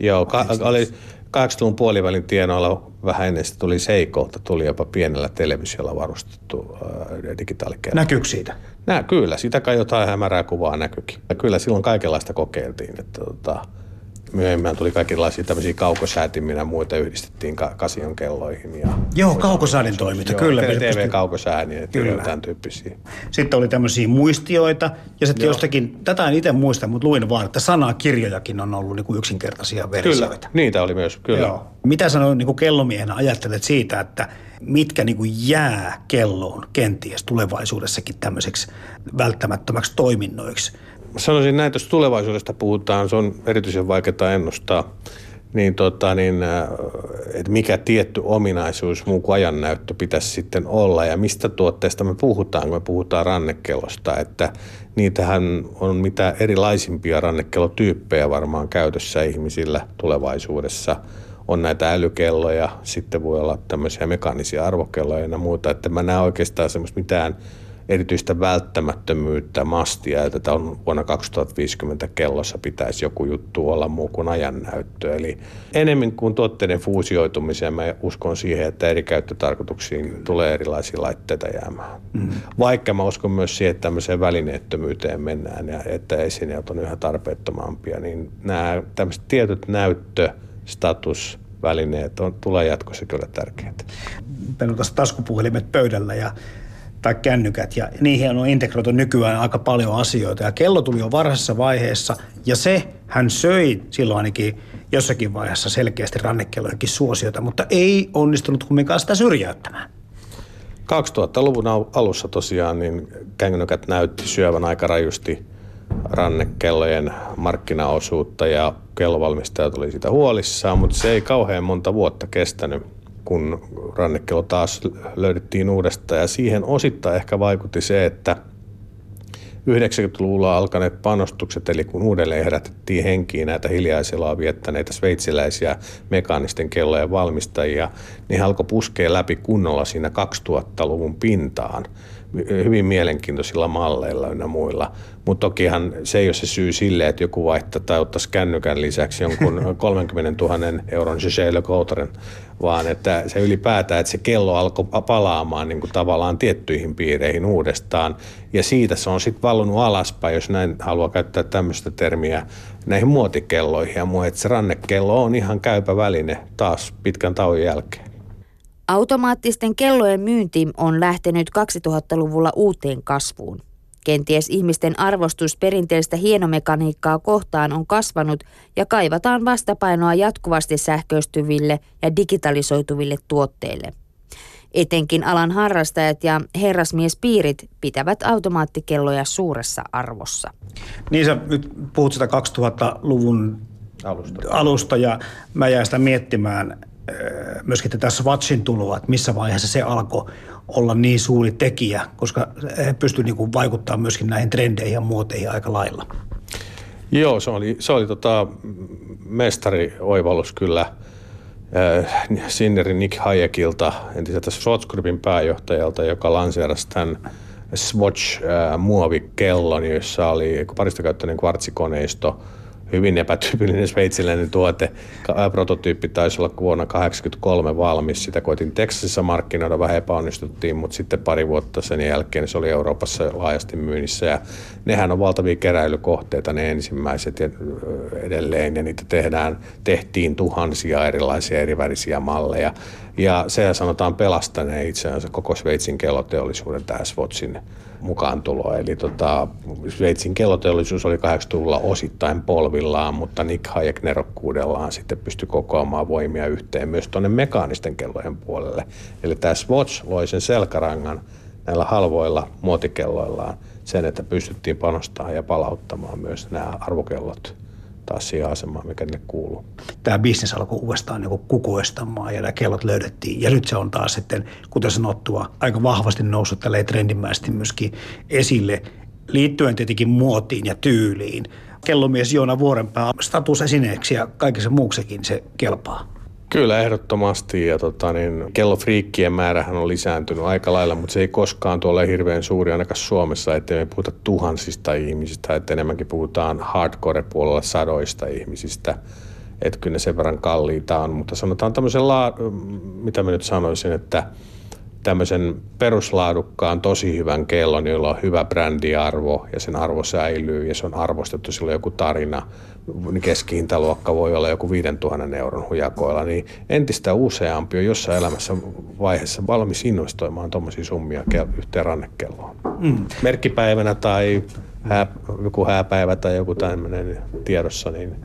Joo, ka- oli 80-luvun puolivälin tienoilla vähän ennen sitä tuli Seikolta, tuli jopa pienellä televisiolla varustettu äh, digitaalikello. Näkyykö siitä? Nää, kyllä, sitä kai jotain hämärää kuvaa näkyykin. Ja kyllä silloin kaikenlaista kokeiltiin, että tota, myöhemmin tuli kaikenlaisia tämmöisiä kaukosäätimiä ja muita yhdistettiin ka- kasion kelloihin. Ja joo, kaukosäädin toiminta, joo, kyllä. TV-kaukosääni, kyllä. tämän tyyppisiä. Sitten oli tämmöisiä muistioita ja sitten jostakin, tätä en itse muista, mutta luin vaan, että sanakirjojakin on ollut niin kuin yksinkertaisia versioita. Kyllä, niitä oli myös, kyllä. Joo. Mitä sanoin niin kuin kellomiehenä ajattelet siitä, että mitkä niin kuin jää kelloon kenties tulevaisuudessakin tämmöiseksi välttämättömäksi toiminnoiksi? Sanoisin näin, jos tulevaisuudesta puhutaan, se on erityisen vaikeaa ennustaa, niin, tota, niin äh, että mikä tietty ominaisuus muu kuin ajannäyttö pitäisi sitten olla ja mistä tuotteesta me puhutaan, kun me puhutaan rannekellosta, että niitähän on mitä erilaisimpia rannekelotyyppejä varmaan käytössä ihmisillä tulevaisuudessa. on näitä älykelloja, sitten voi olla tämmöisiä mekaanisia arvokelloja ja muuta, että mä näen oikeastaan semmoista mitään erityistä välttämättömyyttä, mastia, että on vuonna 2050 kellossa pitäisi joku juttu olla muu kuin ajannäyttö. Eli enemmän kuin tuotteiden fuusioitumiseen mä uskon siihen, että eri käyttötarkoituksiin tulee erilaisia laitteita jäämään. Mm. Vaikka mä uskon myös siihen, että tämmöiseen välineettömyyteen mennään ja että esineet on yhä tarpeettomampia, niin nämä tämmöiset tietyt näyttö, status, välineet on, tulee jatkossa kyllä tärkeitä. Meillä on tässä taskupuhelimet pöydällä ja tai kännykät ja niihin on integroitu nykyään aika paljon asioita ja kello tuli jo varhaisessa vaiheessa ja se hän söi silloin ainakin jossakin vaiheessa selkeästi rannekellojenkin suosiota, mutta ei onnistunut kumminkaan sitä syrjäyttämään. 2000-luvun alussa tosiaan niin kännykät näytti syövän aika rajusti rannekellojen markkinaosuutta ja kellovalmistajat oli siitä huolissaan, mutta se ei kauhean monta vuotta kestänyt kun rannekello taas löydettiin uudestaan. Ja siihen osittain ehkä vaikutti se, että 90-luvulla alkaneet panostukset, eli kun uudelleen herätettiin henkiin näitä hiljaiselaa viettäneitä sveitsiläisiä mekaanisten kellojen valmistajia, niin alkoi puskea läpi kunnolla siinä 2000-luvun pintaan hyvin mielenkiintoisilla malleilla ja muilla. Mutta tokihan se ei ole se syy sille, että joku vaihtaa tai ottaisi kännykän lisäksi jonkun 30 000 euron Gégé Couteren, vaan että se ylipäätään, että se kello alkoi palaamaan niin kuin tavallaan tiettyihin piireihin uudestaan. Ja siitä se on sitten vallunut alaspäin, jos näin haluaa käyttää tämmöistä termiä, näihin muotikelloihin ja muu, että se rannekello on ihan käypä väline taas pitkän tauon jälkeen. Automaattisten kellojen myynti on lähtenyt 2000-luvulla uuteen kasvuun. Kenties ihmisten arvostus perinteistä hienomekaniikkaa kohtaan on kasvanut ja kaivataan vastapainoa jatkuvasti sähköistyville ja digitalisoituville tuotteille. Etenkin alan harrastajat ja herrasmiespiirit pitävät automaattikelloja suuressa arvossa. Niin sä nyt puhut sitä 2000-luvun alusta, alusta ja mä jäin sitä miettimään myöskin tätä Swatchin tuloa, että missä vaiheessa se alkoi olla niin suuri tekijä, koska he pystyivät niin vaikuttamaan myöskin näihin trendeihin ja muoteihin aika lailla. Joo, se oli, se oli tota mestarioivallus kyllä äh, Sinneri Nick Hayekilta, entiseltä Swatch Groupin pääjohtajalta, joka lanseerasi tämän Swatch-muovikellon, äh, jossa oli paristokäyttöinen kvartsikoneisto – hyvin epätyypillinen sveitsiläinen tuote. Prototyyppi taisi olla vuonna 1983 valmis. Sitä koitin Texasissa markkinoida, vähän epäonnistuttiin, mutta sitten pari vuotta sen jälkeen se oli Euroopassa laajasti myynnissä. Ja nehän on valtavia keräilykohteita, ne ensimmäiset ja edelleen, ja niitä tehdään, tehtiin tuhansia erilaisia erivärisiä malleja. Ja se sanotaan pelastaneen itse asiassa koko Sveitsin kelloteollisuuden tämä Swatchin mukaan tuloa. Eli tota, Sveitsin kelloteollisuus oli 80-luvulla osittain polvillaan, mutta Nick Hayek nerokkuudellaan sitten pystyi kokoamaan voimia yhteen myös tuonne mekaanisten kellojen puolelle. Eli tämä Swatch loi sen selkärangan näillä halvoilla muotikelloillaan sen, että pystyttiin panostamaan ja palauttamaan myös nämä arvokellot taas siihen asemaan, mikä ne kuuluu. Tämä bisnes alkoi uudestaan niin kukoistamaan ja nämä kellot löydettiin. Ja nyt se on taas sitten, kuten sanottua, aika vahvasti noussut tälle trendimäisesti myöskin esille, liittyen tietenkin muotiin ja tyyliin. Kellomies Joona Vuorenpää statusesineeksi ja kaikessa muuksekin se kelpaa. Kyllä ehdottomasti. Ja tota, niin, kellofriikkien määrähän on lisääntynyt aika lailla, mutta se ei koskaan tuolle hirveän suuri ainakaan Suomessa, että me puhuta tuhansista ihmisistä, että enemmänkin puhutaan hardcore-puolella sadoista ihmisistä, että kyllä ne sen verran kalliita on, mutta sanotaan tämmöisen, la- mitä mä nyt sanoisin, että tämmöisen peruslaadukkaan, tosi hyvän kellon, jolla on hyvä brändiarvo ja sen arvo säilyy ja se on arvostettu, sillä joku tarina, niin keskihintaluokka voi olla joku 5000 euron hujakoilla, niin entistä useampi on jossain elämässä vaiheessa valmis investoimaan tuommoisia summia yhteen rannekelloon. Mm. Merkkipäivänä tai hää, joku hääpäivä tai joku tämmöinen tiedossa, niin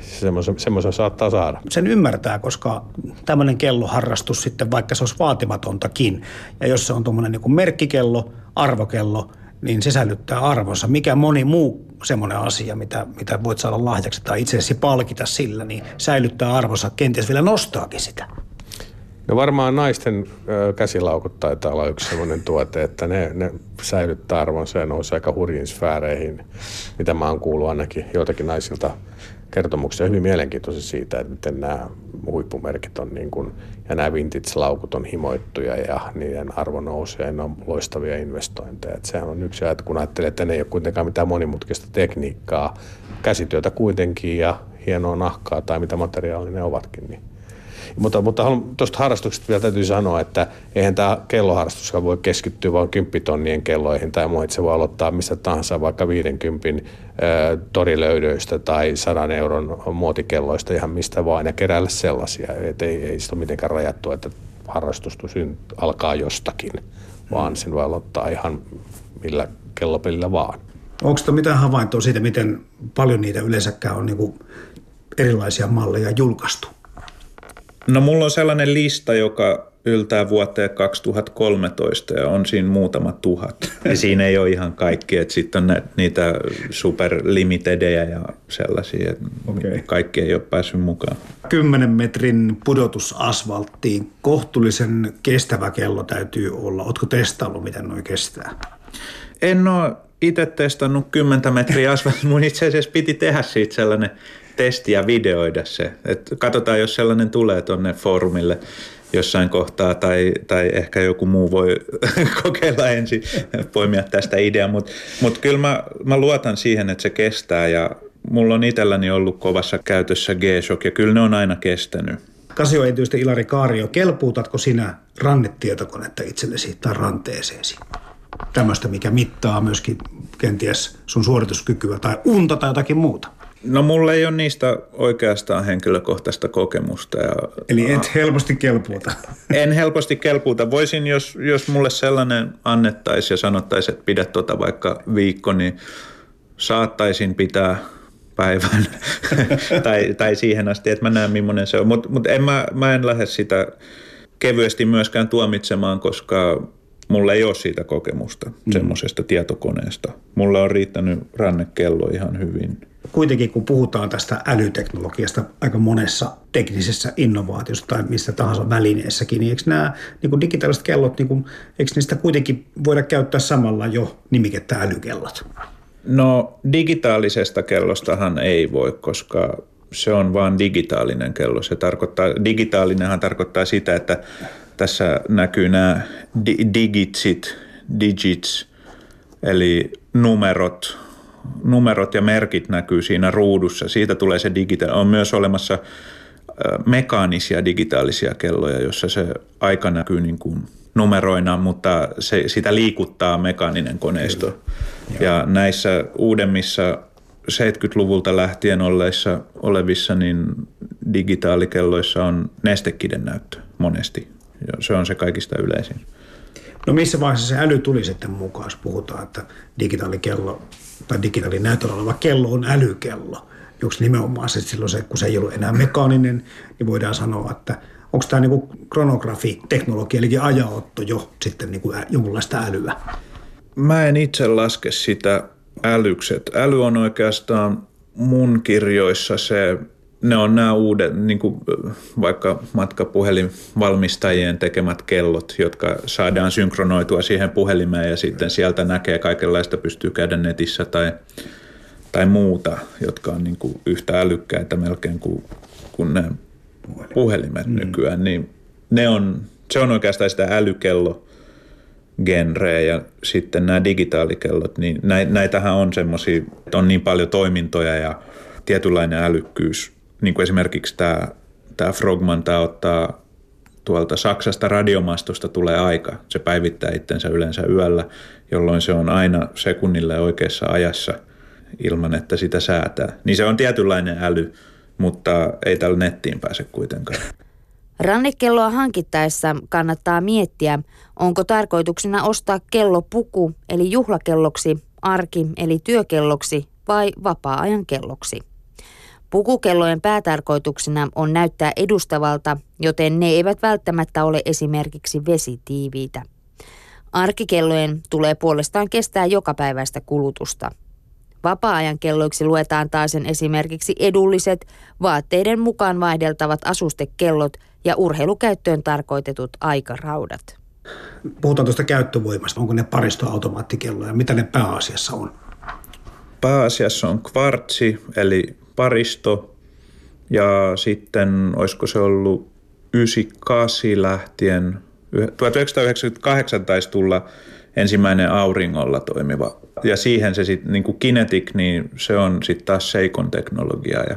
semmoisen, semmoisen saattaa saada. Sen ymmärtää, koska tämmöinen kelloharrastus sitten, vaikka se olisi vaatimatontakin, ja jos se on tuommoinen niin merkkikello, arvokello, niin se säilyttää arvonsa. Mikä moni muu semmoinen asia, mitä, mitä voit saada lahjaksi tai itse asiassa palkita sillä, niin säilyttää arvonsa, kenties vielä nostaakin sitä. No varmaan naisten käsilaukut taitaa olla yksi sellainen tuote, että ne, ne säilyttää arvonsa ja nousee aika hurjiin sfääreihin, mitä mä oon kuullut ainakin joitakin naisilta kertomuksia hyvin mielenkiintoisia siitä, että miten nämä huippumerkit on niin kuin, ja nämä vintage-laukut on himoittuja ja niiden arvo nousee ja ne on loistavia investointeja. Että sehän on yksi ajatus, kun ajattelee, että ne ei ole kuitenkaan mitään monimutkaista tekniikkaa, käsityötä kuitenkin ja hienoa nahkaa tai mitä materiaalia ne ovatkin, niin mutta, mutta tuosta harrastuksesta vielä täytyy sanoa, että eihän tämä kelloharrastus voi keskittyä vain kymppitonnien kelloihin tai muuhun. Se voi aloittaa mistä tahansa vaikka 50 äh, torilöydöistä tai 100 euron muotikelloista ihan mistä vaan ja keräillä sellaisia. Et ei, ei sitä ole mitenkään rajattu, että harrastus alkaa jostakin, vaan sen voi aloittaa ihan millä kellopelillä vaan. Onko mitään havaintoa siitä, miten paljon niitä yleensäkään on niin erilaisia malleja julkaistu? No mulla on sellainen lista, joka yltää vuoteen 2013 ja on siinä muutama tuhat. Ja siinä ei ole ihan kaikki, että sitten on ne, niitä superlimitedejä ja sellaisia, että okay. kaikki ei ole päässyt mukaan. 10 metrin pudotus asfalttiin, kohtuullisen kestävä kello täytyy olla. Oletko testaillut, miten noin kestää? En ole itse testannut 10 metriä asfalttia. Mun itse asiassa piti tehdä siitä sellainen testi ja videoida se. Et katsotaan, jos sellainen tulee tuonne foorumille jossain kohtaa tai, tai ehkä joku muu voi kokeilla ensin poimia tästä ideaa, mutta mut kyllä mä, mä luotan siihen, että se kestää ja mulla on itselläni ollut kovassa käytössä G-Shock ja kyllä ne on aina kestänyt. Kasio tietysti Ilari Kaario, kelpuutatko sinä rannetietokonetta itsellesi tai ranteeseesi? Tämmöistä, mikä mittaa myöskin kenties sun suorituskykyä tai unta tai jotakin muuta. No mulla ei ole niistä oikeastaan henkilökohtaista kokemusta. Ja, Eli et helposti kelpuuta? En helposti kelpuuta. Voisin, jos, jos mulle sellainen annettaisiin ja sanottaisiin, että pidä tuota vaikka viikko, niin saattaisin pitää päivän tai, tai siihen asti, että mä näen millainen se on. Mutta mut en mä, mä en lähde sitä kevyesti myöskään tuomitsemaan, koska mulla ei ole siitä kokemusta mm. semmoisesta tietokoneesta. Mulla on riittänyt rannekello ihan hyvin – kuitenkin kun puhutaan tästä älyteknologiasta aika monessa teknisessä innovaatiossa tai missä tahansa välineessäkin, niin eikö nämä niin digitaaliset kellot, niin kuin, eikö niistä kuitenkin voida käyttää samalla jo nimikettä älykellot? No digitaalisesta kellostahan ei voi, koska se on vain digitaalinen kello. Se tarkoittaa, digitaalinenhan tarkoittaa sitä, että tässä näkyy nämä di- digitsit, digits, eli numerot, numerot ja merkit näkyy siinä ruudussa. Siitä tulee se digitaali. On myös olemassa mekaanisia digitaalisia kelloja, jossa se aika näkyy niin kuin numeroina, mutta se, sitä liikuttaa mekaaninen koneisto. Kyllä. Ja näissä uudemmissa 70-luvulta lähtien olleissa, olevissa niin digitaalikelloissa on nestekiden näyttö monesti. Se on se kaikista yleisin. No missä vaiheessa se äly tuli sitten mukaan, jos puhutaan, että digitaalikello tai digitaalinäytöllä oleva kello on älykello. Onko nimenomaan se silloin se, kun se ei ollut enää mekaaninen, niin voidaan sanoa, että onko tämä niin kronografi, teknologia, eli ajaotto jo sitten niin kuin jonkunlaista älyä? Mä en itse laske sitä älykset. Äly on oikeastaan mun kirjoissa se ne on nämä uudet, niin kuin vaikka matkapuhelinvalmistajien tekemät kellot, jotka saadaan synkronoitua siihen puhelimeen ja sitten sieltä näkee kaikenlaista, pystyy käydä netissä tai, tai muuta, jotka on niin kuin yhtä älykkäitä melkein kuin, kuin ne puhelimet mm. nykyään. Niin ne on, se on oikeastaan sitä älykello genreä ja sitten nämä digitaalikellot, niin näitähän on semmoisia, on niin paljon toimintoja ja tietynlainen älykkyys niin kuin esimerkiksi tämä, tämä Frogman, tämä ottaa tuolta Saksasta radiomastosta tulee aika. Se päivittää itsensä yleensä yöllä, jolloin se on aina sekunnille oikeassa ajassa ilman, että sitä säätää. Niin se on tietynlainen äly, mutta ei tällä nettiin pääse kuitenkaan. Rannekelloa hankittaessa kannattaa miettiä, onko tarkoituksena ostaa kellopuku eli juhlakelloksi, arki eli työkelloksi vai vapaa-ajan kelloksi. Pukukellojen päätarkoituksena on näyttää edustavalta, joten ne eivät välttämättä ole esimerkiksi vesitiiviitä. Arkikellojen tulee puolestaan kestää jokapäiväistä kulutusta. Vapaa-ajan kelloiksi luetaan taas esimerkiksi edulliset, vaatteiden mukaan vaihdeltavat asustekellot ja urheilukäyttöön tarkoitetut aikaraudat. Puhutaan tuosta käyttövoimasta. Onko ne paristoautomaattikelloja? Mitä ne pääasiassa on? Pääasiassa on kvartsi, eli paristo. Ja sitten, olisiko se ollut 98 lähtien, 1998 taisi tulla ensimmäinen auringolla toimiva. Ja siihen se sitten, niin kuin Kinetic, niin se on sitten taas Seikon teknologiaa. Ja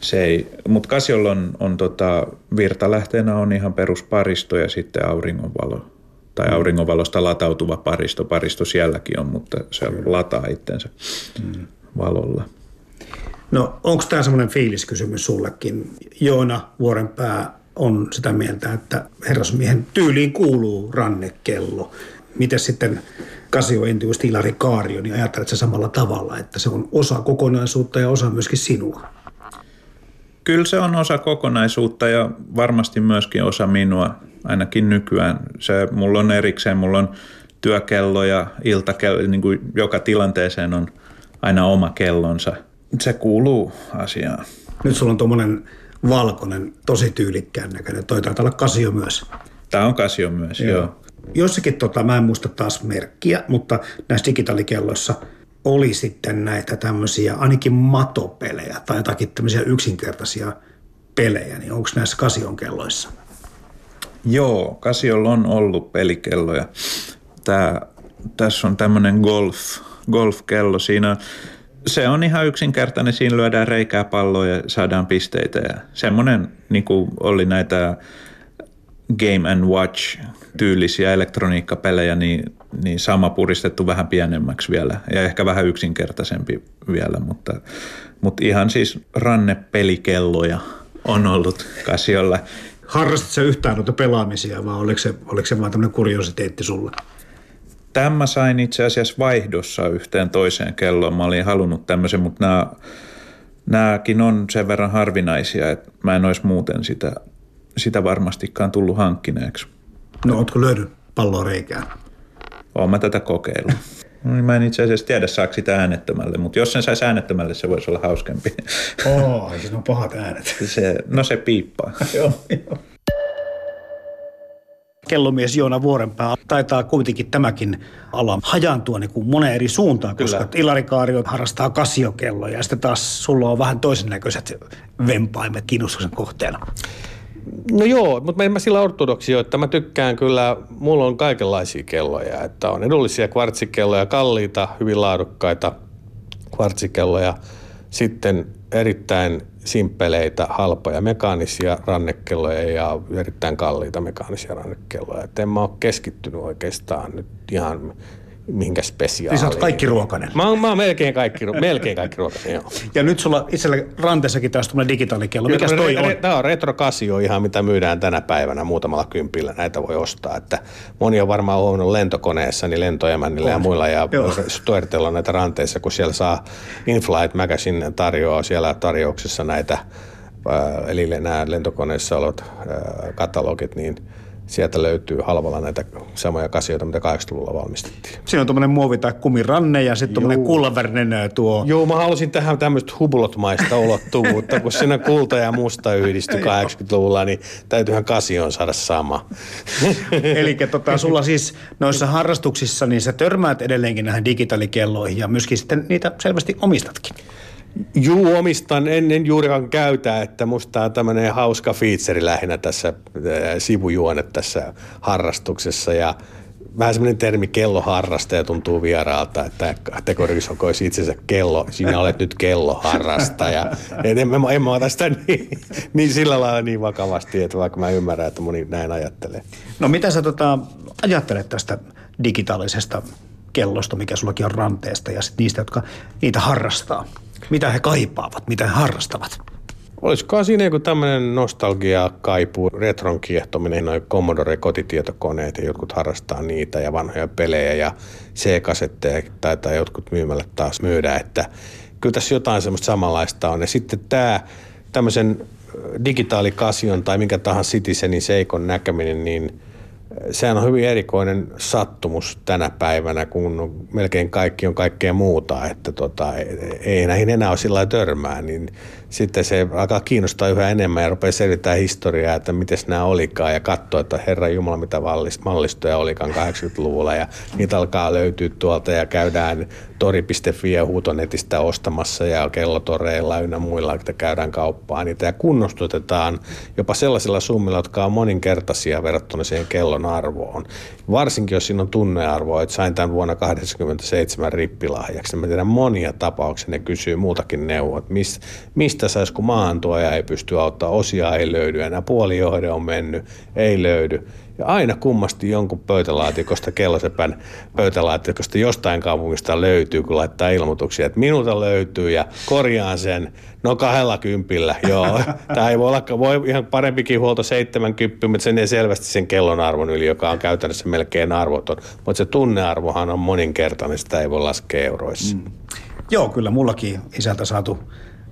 se ei, mutta Kasiolla on, on tota, virtalähteenä on ihan perusparisto ja sitten auringonvalo. Tai mm. auringonvalosta latautuva paristo. Paristo sielläkin on, mutta se lataa itsensä mm. valolla. No onko tämä semmoinen fiiliskysymys sullekin? Joona Vuorenpää on sitä mieltä, että herrasmiehen tyyliin kuuluu rannekello. Miten sitten Kasio Entius Ilari Kaario, niin ajattelet se samalla tavalla, että se on osa kokonaisuutta ja osa myöskin sinua? Kyllä se on osa kokonaisuutta ja varmasti myöskin osa minua, ainakin nykyään. Se, mulla on erikseen, mulla on työkello ja iltakello, niin kuin joka tilanteeseen on aina oma kellonsa. Se kuuluu asiaan. Nyt sulla on tuommoinen valkoinen, tosi tyylikkään näköinen. Toi taitaa olla Casio myös. Tämä on Casio myös, joo. joo. Jossakin, tota, mä en muista taas merkkiä, mutta näissä digitaalikelloissa oli sitten näitä tämmöisiä ainakin matopelejä tai jotakin tämmöisiä yksinkertaisia pelejä, niin onko näissä Kasion kelloissa? Joo, Kasiolla on ollut pelikelloja. Tää, tässä on tämmöinen golf, golf-kello. Siinä se on ihan yksinkertainen, siinä lyödään reikää palloa ja saadaan pisteitä. Ja semmoinen niin oli näitä Game and Watch tyylisiä elektroniikkapelejä, niin, niin sama puristettu vähän pienemmäksi vielä ja ehkä vähän yksinkertaisempi vielä, mutta, mutta ihan siis rannepelikelloja on ollut Kasiolla. Harrastitko yhtään noita pelaamisia vai oliko se, oliko se vain tämmöinen kuriositeetti sulle? Tämä sain itse asiassa vaihdossa yhteen toiseen kelloon. Mä olin halunnut tämmöisen, mutta nämä, nämäkin on sen verran harvinaisia, että mä en olisi muuten sitä, sitä varmastikaan tullut hankkineeksi. No ootko löydy palloa reikään? Oon mä tätä kokeillut. No niin mä en itse asiassa tiedä, saako sitä äänettömälle, mutta jos sen saisi äänettömälle, se voisi olla hauskempi. Oo, oh, siinä on pahat äänet. Se, no se piippaa. joo, joo kellomies Joona Vuorenpää taitaa kuitenkin tämäkin ala hajantua niin kuin moneen eri suuntaan, koska Kyllä. Ilari Kaario harrastaa kasiokelloja ja sitten taas sulla on vähän toisen näköiset vempaimet kiinnostuksen kohteena. No joo, mutta en mä sillä ortodoksio, että mä tykkään kyllä, mulla on kaikenlaisia kelloja, että on edullisia kvartsikelloja, kalliita, hyvin laadukkaita kvartsikelloja, sitten erittäin simppeleitä, halpoja mekaanisia rannekelloja ja erittäin kalliita mekaanisia rannekelloja. Et en mä ole keskittynyt oikeastaan nyt ihan minkä spesiaaliin. Siis kaikki ruokainen. Mä oon, mä oon melkein kaikki, melkein kaikki ruokainen, joo. Ja nyt sulla itsellä ranteessakin taas tulee digitaalikello. Mikäs toi on? Tämä on Retro Casio ihan mitä myydään tänä päivänä muutamalla kympillä. Näitä voi ostaa. Että moni on varmaan huomannut lentokoneessa, niin lentoemännillä ja muilla ja Stuartilla näitä ranteissa, kun siellä saa InFlight Magazine tarjoaa siellä tarjouksessa näitä, eli nämä lentokoneessa olevat katalogit, niin – sieltä löytyy halvalla näitä samoja kasioita, mitä 80-luvulla valmistettiin. Siinä on tuommoinen muovi tai kumiranne ja sitten tuommoinen kullavärinen tuo. Joo, mä halusin tähän tämmöistä hubulotmaista ulottuvuutta, kun siinä kulta ja musta yhdistyi 80-luvulla, niin täytyyhän kasioon saada sama. Eli tota, sulla siis noissa harrastuksissa, niin sä törmäät edelleenkin näihin digitaalikelloihin ja myöskin sitten niitä selvästi omistatkin. Juu, omistan, en, en juurikaan käytä, että musta on tämmöinen hauska feature lähinnä tässä äh, sivujuone tässä harrastuksessa ja vähän semmoinen termi kelloharrastaja tuntuu vieraalta, että kategorisokoisi itsensä kello, sinä olet nyt kelloharrastaja. Et en, en, en mä ota sitä niin, niin, sillä lailla niin vakavasti, että vaikka mä ymmärrän, että moni näin ajattelee. No mitä sä tota, ajattelet tästä digitaalisesta kellosta, mikä sullakin on ranteesta ja sit niistä, jotka niitä harrastaa? Mitä he kaipaavat, mitä he harrastavat? Olisiko siinä joku tämmöinen nostalgia, kaipuu, retron kiehtominen, noin Commodore-kotitietokoneet ja jotkut harrastaa niitä ja vanhoja pelejä ja C-kasetteja tai, tai jotkut myymällä taas myydä, että kyllä tässä jotain semmoista samanlaista on. Ja sitten tämä tämmöisen digitaalikasion tai minkä tahansa Citizenin seikon näkeminen, niin sehän on hyvin erikoinen sattumus tänä päivänä, kun melkein kaikki on kaikkea muuta, että tota, ei näihin enää ole sillä törmää, niin sitten se alkaa kiinnostaa yhä enemmän ja rupeaa selvittämään historiaa, että miten nämä olikaan ja katsoa, että Herra Jumala, mitä mallistoja olikaan 80-luvulla ja niitä alkaa löytyä tuolta ja käydään tori.fi ja huutonetistä ostamassa ja kellotoreilla ynnä muilla, että käydään kauppaa niitä ja kunnostutetaan jopa sellaisilla summilla, jotka on moninkertaisia verrattuna siihen kellon arvoon. Varsinkin jos siinä on tunnearvoa, että sain tämän vuonna 1987 rippilahjaksi. Mä tiedän monia tapauksia, ne kysyy muutakin neuvoa, että mistä mistä saisi, kun maahantuoja ei pysty auttaa, osia ei löydy, enää puolijohde on mennyt, ei löydy. Ja aina kummasti jonkun pöytälaatikosta, kellosepän pöytälaatikosta jostain kaupungista löytyy, kun laittaa ilmoituksia, että minulta löytyy ja korjaan sen. No kahdella kympillä, joo. Tämä ei voi olla, voi ihan parempikin huolto 70, mutta sen ei selvästi sen kellon arvon yli, joka on käytännössä melkein arvoton. Mutta se tunnearvohan on moninkertainen, sitä ei voi laskea euroissa. Mm. Joo, kyllä mullakin isältä saatu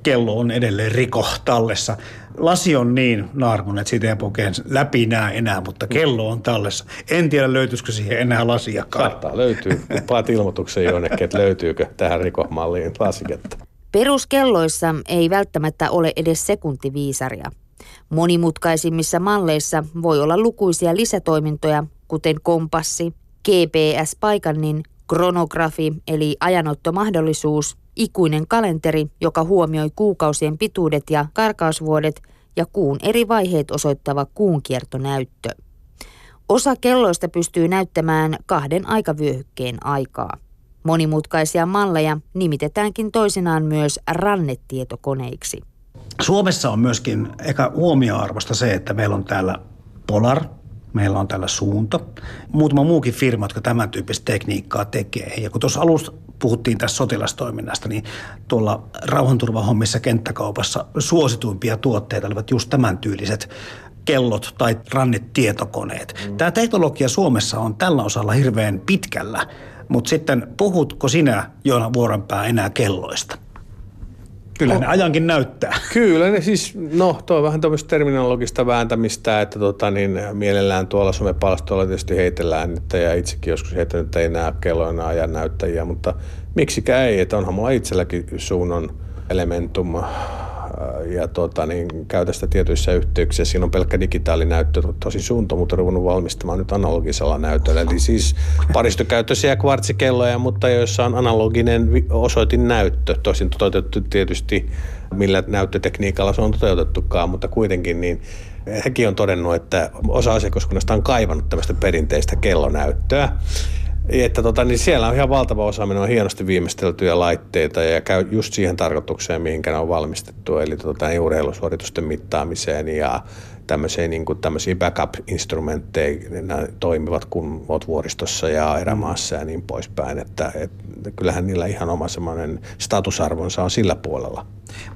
kello on edelleen riko tallessa. Lasi on niin naarmun, että siitä ei pokeen läpi näe enää, mutta kello on tallessa. En tiedä, löytyisikö siihen enää lasiakaan. Saattaa löytyy. Paat ilmoituksen jonnekin, että löytyykö tähän rikomalliin lasiketta. Peruskelloissa ei välttämättä ole edes sekuntiviisaria. Monimutkaisimmissa malleissa voi olla lukuisia lisätoimintoja, kuten kompassi, GPS-paikannin, kronografi eli ajanottomahdollisuus ikuinen kalenteri, joka huomioi kuukausien pituudet ja karkausvuodet ja kuun eri vaiheet osoittava kuunkiertonäyttö. Osa kelloista pystyy näyttämään kahden aikavyöhykkeen aikaa. Monimutkaisia malleja nimitetäänkin toisinaan myös rannetietokoneiksi. Suomessa on myöskin eka huomioarvosta se, että meillä on täällä Polar, meillä on täällä Suunto, muutama muukin firma, jotka tämän tyyppistä tekniikkaa tekee. Ja kun tuossa alussa puhuttiin tässä sotilastoiminnasta, niin tuolla rauhanturvahommissa kenttäkaupassa suosituimpia tuotteita olivat just tämän tyyliset kellot tai rannetietokoneet. Mm. Tämä teknologia Suomessa on tällä osalla hirveän pitkällä, mutta sitten puhutko sinä Joona Vuorenpää enää kelloista? Kyllä ne ajankin näyttää. Kyllä ne siis, no tuo on vähän tämmöistä terminologista vääntämistä, että tota, niin mielellään tuolla somepalstoilla tietysti heitellään, että ja itsekin joskus heittänyt, että ei näe kelloina ajan näyttäjiä, mutta miksikä ei, että onhan mulla itselläkin suunnon elementum ja tota, niin, käytä sitä tietyissä yhteyksissä. Siinä on pelkkä digitaalinäyttö, tosi suunto, mutta ruvunut valmistamaan nyt analogisella näytöllä. Eli siis paristokäyttöisiä kvartsikelloja, mutta joissa on analoginen osoitin näyttö. Tosin toteutettu tietysti millä näyttötekniikalla se on toteutettukaan, mutta kuitenkin niin hekin on todennut, että osa asiakaskunnasta on kaivannut tämmöistä perinteistä kellonäyttöä. Että tota, niin siellä on ihan valtava osaaminen, on hienosti viimeisteltyjä laitteita ja käy just siihen tarkoitukseen, mihinkä ne on valmistettu, eli tota, urheilusuoritusten mittaamiseen ja tämmöisiä, niin kuin, tämmöisiä backup-instrumentteja, nämä toimivat kun olet vuoristossa ja erämaassa ja niin poispäin, että, että kyllähän niillä ihan oma semmoinen statusarvonsa on sillä puolella.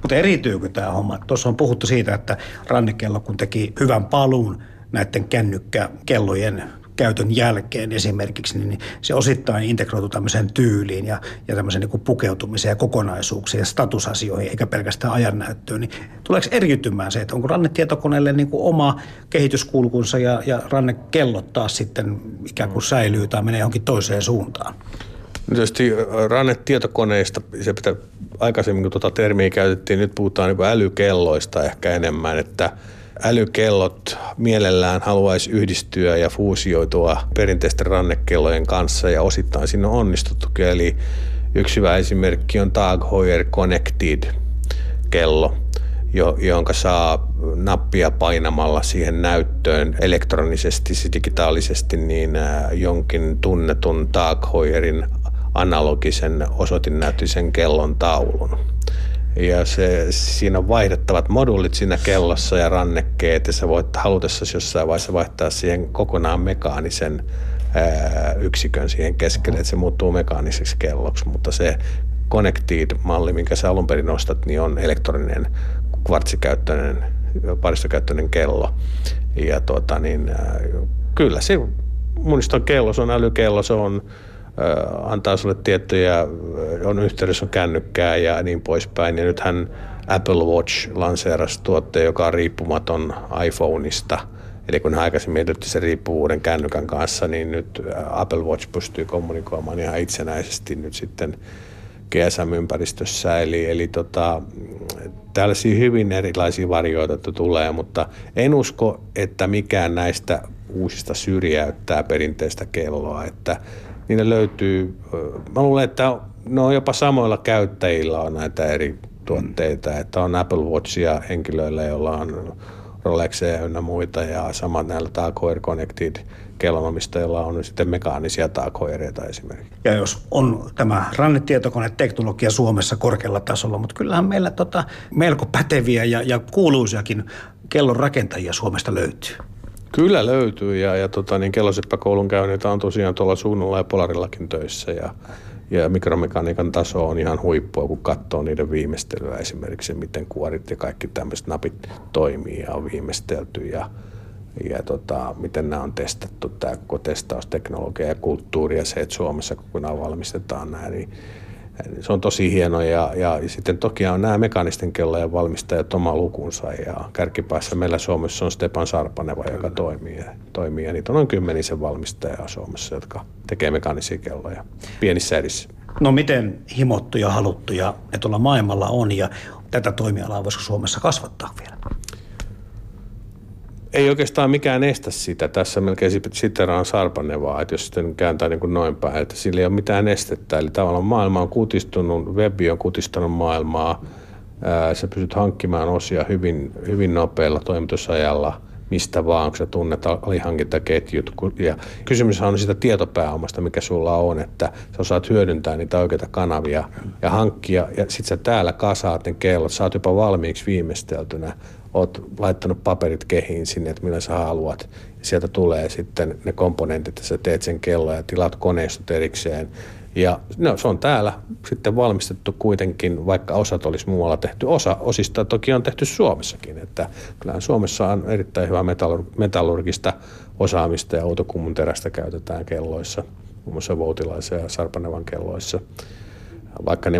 Mutta erityykö tämä homma? Tuossa on puhuttu siitä, että rannekello kun teki hyvän paluun näiden kännykkäkellojen käytön jälkeen esimerkiksi, niin se osittain integroitu tämmöiseen tyyliin ja, ja tämmöiseen niin pukeutumiseen ja kokonaisuuksiin ja statusasioihin, eikä pelkästään ajannäyttöön. Niin tuleeko eriytymään se, että onko rannetietokoneelle niin kuin oma kehityskulkunsa ja, ja rannekellot taas sitten ikään kuin säilyy tai menee johonkin toiseen suuntaan? No tietysti rannetietokoneista, se pitää, aikaisemmin kun tuota termiä käytettiin, nyt puhutaan niin älykelloista ehkä enemmän, että – älykellot mielellään haluaisi yhdistyä ja fuusioitua perinteisten rannekellojen kanssa ja osittain siinä on onnistuttukin. Eli yksi hyvä esimerkki on Tag Heuer Connected kello, jo, jonka saa nappia painamalla siihen näyttöön elektronisesti, digitaalisesti, niin jonkin tunnetun Tag Heuerin analogisen osoitinnäyttöisen kellon taulun ja se, siinä on vaihdettavat moduulit siinä kellossa ja rannekkeet ja sä voit halutessasi jossain vaiheessa vaihtaa siihen kokonaan mekaanisen ää, yksikön siihen keskelle, että se muuttuu mekaaniseksi kelloksi, mutta se Connected-malli, minkä sä alun perin ostat, niin on elektroninen kvartsikäyttöinen, paristokäyttöinen kello. Ja tuota, niin, ää, kyllä se muniston kello, se on älykello, se on antaa sulle tiettyjä, on yhteydessä on kännykkää ja niin poispäin. Ja nythän Apple Watch lanseerasi tuotteen, joka on riippumaton iPhoneista Eli kun aikaisemmin mietittiin se riippuvuuden kännykän kanssa, niin nyt Apple Watch pystyy kommunikoimaan ihan itsenäisesti nyt sitten GSM-ympäristössä. Eli, eli tota, tällaisia hyvin erilaisia varjoita tulee, mutta en usko, että mikään näistä uusista syrjäyttää perinteistä kelloa. Että niillä löytyy, mä luulen, että ne on jopa samoilla käyttäjillä on näitä eri tuotteita, mm. että on Apple Watchia henkilöillä, joilla on Rolexia ynnä muita ja samat näillä Tag Heuer Connected kellonomistajilla on sitten mekaanisia taakoireita esimerkiksi. Ja jos on tämä rannetietokoneteknologia Suomessa korkealla tasolla, mutta kyllähän meillä tota, melko päteviä ja, ja kuuluisiakin kellon rakentajia Suomesta löytyy. Kyllä löytyy ja, ja tota, niin kelloseppäkoulun käyneitä on tosiaan tuolla suunnalla ja Polarillakin töissä ja, ja mikromekaniikan taso on ihan huippua, kun katsoo niiden viimeistelyä esimerkiksi, miten kuorit ja kaikki tämmöiset napit toimii ja on viimeistelty ja, ja tota, miten nämä on testattu, tämä koko testausteknologia ja kulttuuri ja se, että Suomessa kokonaan valmistetaan nämä, niin se on tosi hieno ja, ja, sitten toki on nämä mekanisten kellojen valmistajat oma lukunsa ja kärkipäässä meillä Suomessa on Stepan Sarpaneva, joka toimii, toimii ja niitä on noin kymmenisen valmistajaa Suomessa, jotka tekee mekanisia kelloja pienissä erissä. No miten himottuja, haluttuja ne tuolla maailmalla on ja tätä toimialaa voisiko Suomessa kasvattaa vielä? Ei oikeastaan mikään estä sitä. Tässä melkein siteraan Sarpanevaa, että jos sitten kääntää niin kuin noin päin, että sillä ei ole mitään estettä. Eli tavallaan maailma on kutistunut, webi on kutistanut maailmaa. Sä pystyt hankkimaan osia hyvin, hyvin nopealla toimitusajalla mistä vaan, kun sä tunnet alihankintaketjut. Ja kysymys on sitä tietopääomasta, mikä sulla on, että sä osaat hyödyntää niitä oikeita kanavia ja hankkia. Ja sit sä täällä kasaat ne kellot, sä oot jopa valmiiksi viimeisteltynä oot laittanut paperit kehiin sinne, että millä sä haluat. Sieltä tulee sitten ne komponentit, että sä teet sen kello ja tilaat koneistot erikseen. Ja no, se on täällä sitten valmistettu kuitenkin, vaikka osat olisi muualla tehty. Osa osista toki on tehty Suomessakin. Että kyllähän Suomessa on erittäin hyvää metallurgista osaamista ja outokummun terästä käytetään kelloissa, muun muassa Voutilaisen ja Sarpanevan kelloissa vaikka ne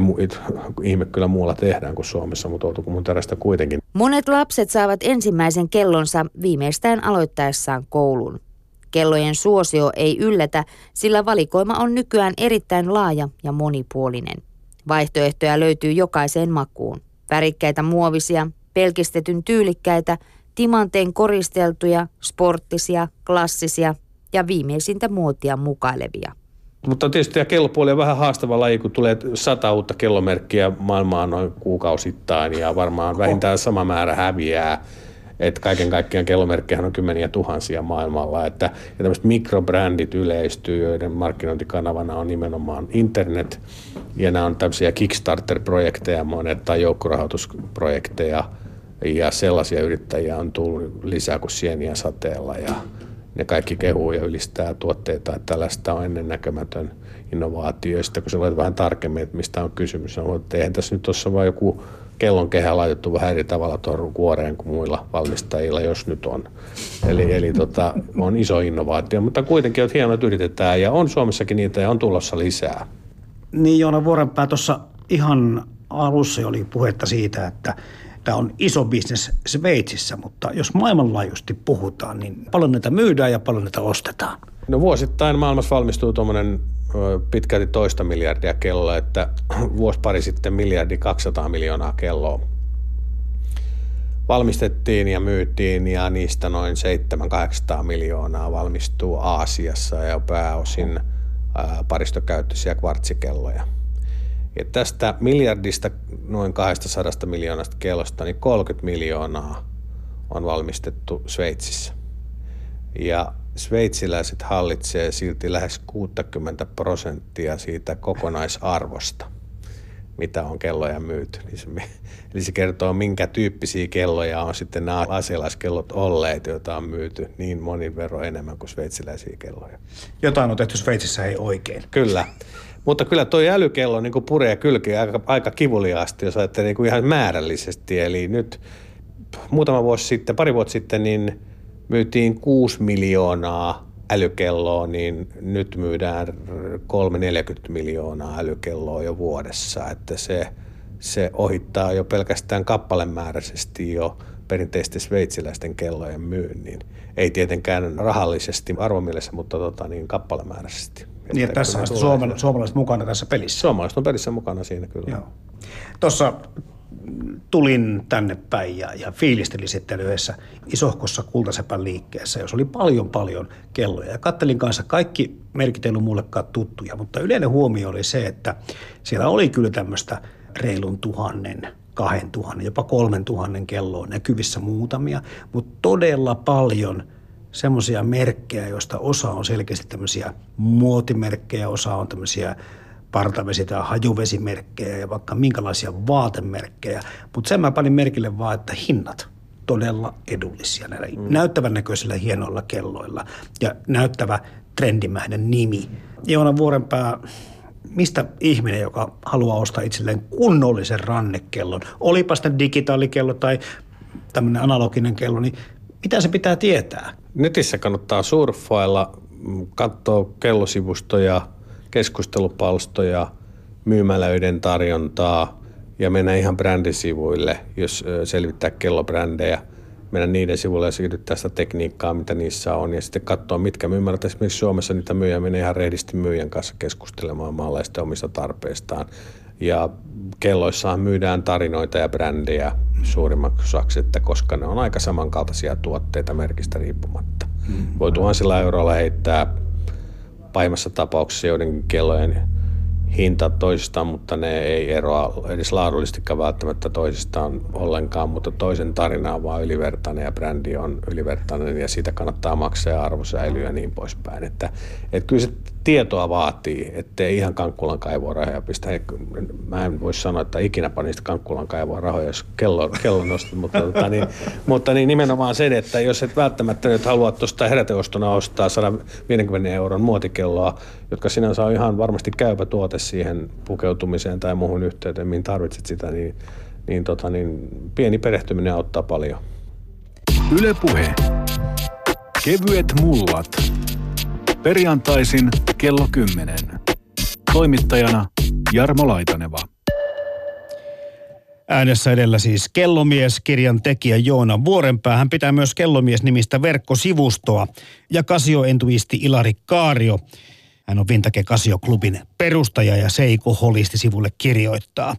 ihme kyllä muualla tehdään kuin Suomessa, mutta Outokummun terästä kuitenkin. Monet lapset saavat ensimmäisen kellonsa viimeistään aloittaessaan koulun. Kellojen suosio ei yllätä, sillä valikoima on nykyään erittäin laaja ja monipuolinen. Vaihtoehtoja löytyy jokaiseen makuun. Värikkäitä muovisia, pelkistetyn tyylikkäitä, timanteen koristeltuja, sporttisia, klassisia ja viimeisintä muotia mukailevia. Mutta tietysti tämä kellopuoli on vähän haastava laji, kun tulee sata uutta kellomerkkiä maailmaan noin kuukausittain ja varmaan vähintään sama määrä häviää. Että kaiken kaikkiaan kellomerkkejä on kymmeniä tuhansia maailmalla. Että, ja tämmöiset mikrobrändit yleistyy, joiden markkinointikanavana on nimenomaan internet. Ja nämä on tämmöisiä Kickstarter-projekteja monet tai joukkorahoitusprojekteja. Ja sellaisia yrittäjiä on tullut lisää kuin sieniä sateella. Ja, ne kaikki kehuu ja ylistää tuotteita, että tällaista on ennennäkemätön innovaatio. Ja sitten kun sä luet vähän tarkemmin, että mistä on kysymys, niin että eihän tässä nyt tuossa vain joku kellon kehä laitettu vähän eri tavalla tuohon kuoreen kuin muilla valmistajilla, jos nyt on. Eli, eli tota, on iso innovaatio, mutta kuitenkin on hienoa, että yritetään ja on Suomessakin niitä ja on tulossa lisää. Niin Joona Vuorenpää tuossa ihan alussa oli puhetta siitä, että Tämä on iso bisnes Sveitsissä, mutta jos maailmanlaajuisesti puhutaan, niin paljon näitä myydään ja paljon näitä ostetaan. No vuosittain maailmassa valmistuu tuommoinen pitkälti toista miljardia kelloa, että vuosi pari sitten miljardi 200 miljoonaa kelloa valmistettiin ja myytiin ja niistä noin 700-800 miljoonaa valmistuu Aasiassa ja pääosin paristokäyttöisiä kvartsikelloja. Ja tästä miljardista noin 200 miljoonasta kellosta, niin 30 miljoonaa on valmistettu Sveitsissä. Ja sveitsiläiset hallitsee silti lähes 60 prosenttia siitä kokonaisarvosta, mitä on kelloja myyty. Eli se, eli se kertoo, minkä tyyppisiä kelloja on sitten nämä asialaiskellot olleet, joita on myyty niin monin verran enemmän kuin sveitsiläisiä kelloja. Jotain on tehty Sveitsissä ei oikein. Kyllä. Mutta kyllä tuo älykello niin puree kylkiä aika, aika kivuliaasti, jos ajattelee niin ihan määrällisesti. Eli nyt muutama vuosi sitten, pari vuotta sitten, niin myytiin 6 miljoonaa älykelloa, niin nyt myydään 340 miljoonaa älykelloa jo vuodessa. Että se, se ohittaa jo pelkästään kappalemääräisesti jo perinteisten sveitsiläisten kellojen myynnin. Ei tietenkään rahallisesti arvomielessä, mutta tota, niin kappalemääräisesti. Niin, että tässä on suomalaiset, suomalaiset mukana tässä pelissä. Suomalaiset on pelissä mukana siinä kyllä. Joo. Tuossa tulin tänne päin ja, ja fiilistelin sitten yhdessä isohkossa kultasepän liikkeessä, jos oli paljon paljon kelloja. Ja kattelin kanssa, kaikki merkit ei ollut mullekaan tuttuja, mutta yleinen huomio oli se, että siellä oli kyllä tämmöistä reilun tuhannen, kahden tuhannen, jopa kolmen tuhannen kelloa näkyvissä muutamia, mutta todella paljon semmoisia merkkejä, joista osa on selkeästi tämmöisiä muotimerkkejä, osa on tämmöisiä partavesi- tai hajuvesimerkkejä ja vaikka minkälaisia vaatemerkkejä. Mutta sen mä panin merkille vaan, että hinnat todella edullisia näillä mm. näyttävän näköisillä hienoilla kelloilla ja näyttävä trendimäinen nimi. Joona Vuorenpää, mistä ihminen, joka haluaa ostaa itselleen kunnollisen rannekellon, olipa sitten digitaalikello tai tämmöinen analoginen kello, niin mitä se pitää tietää? Netissä kannattaa surffailla, katsoa kellosivustoja, keskustelupalstoja, myymälöiden tarjontaa ja mennä ihan brändisivuille, jos selvittää kellobrändejä, mennä niiden sivuille ja siirryttää sitä tekniikkaa, mitä niissä on, ja sitten katsoa, mitkä myymälät esimerkiksi Suomessa niitä myyjä menee ihan rehdisti myyjän kanssa keskustelemaan maalaisten omista tarpeistaan. Ja kelloissaan myydään tarinoita ja brändejä suurimmaksi osaksi, että koska ne on aika samankaltaisia tuotteita merkistä riippumatta. Mm. Voi tuhansilla euroilla heittää pahimmassa tapauksessa joidenkin kellojen hinta toisistaan, mutta ne ei eroa edes laadullisestikaan välttämättä toisistaan ollenkaan, mutta toisen tarina on vaan ylivertainen ja brändi on ylivertainen ja siitä kannattaa maksaa ja arvo säilyy ja niin poispäin. Että, että kyllä se tietoa vaatii, ettei ihan Kankkulan kaivoa rahoja pistä. Mä en voi sanoa, että ikinä panisi Kankkulan kaivoa rahoja, jos kello, kello nostat, mutta, tota, niin, mutta niin nimenomaan sen, että jos et välttämättä nyt halua tuosta heräteostona ostaa 150 euron muotikelloa, jotka sinänsä on ihan varmasti käypä tuote siihen pukeutumiseen tai muuhun yhteyteen, mihin tarvitset sitä, niin, niin, tota, niin pieni perehtyminen auttaa paljon. Ylepuhe. Kevyet mullat. Perjantaisin kello 10. Toimittajana Jarmo Laitaneva. Äänessä edellä siis Kellomies, kirjan tekijä Joona Vuorenpää. Hän pitää myös Kellomies-nimistä verkkosivustoa ja kasioentuisti Ilari Kaario. Hän on Vintage Kasio-klubin perustaja ja Seiko Holisti sivulle kirjoittaa.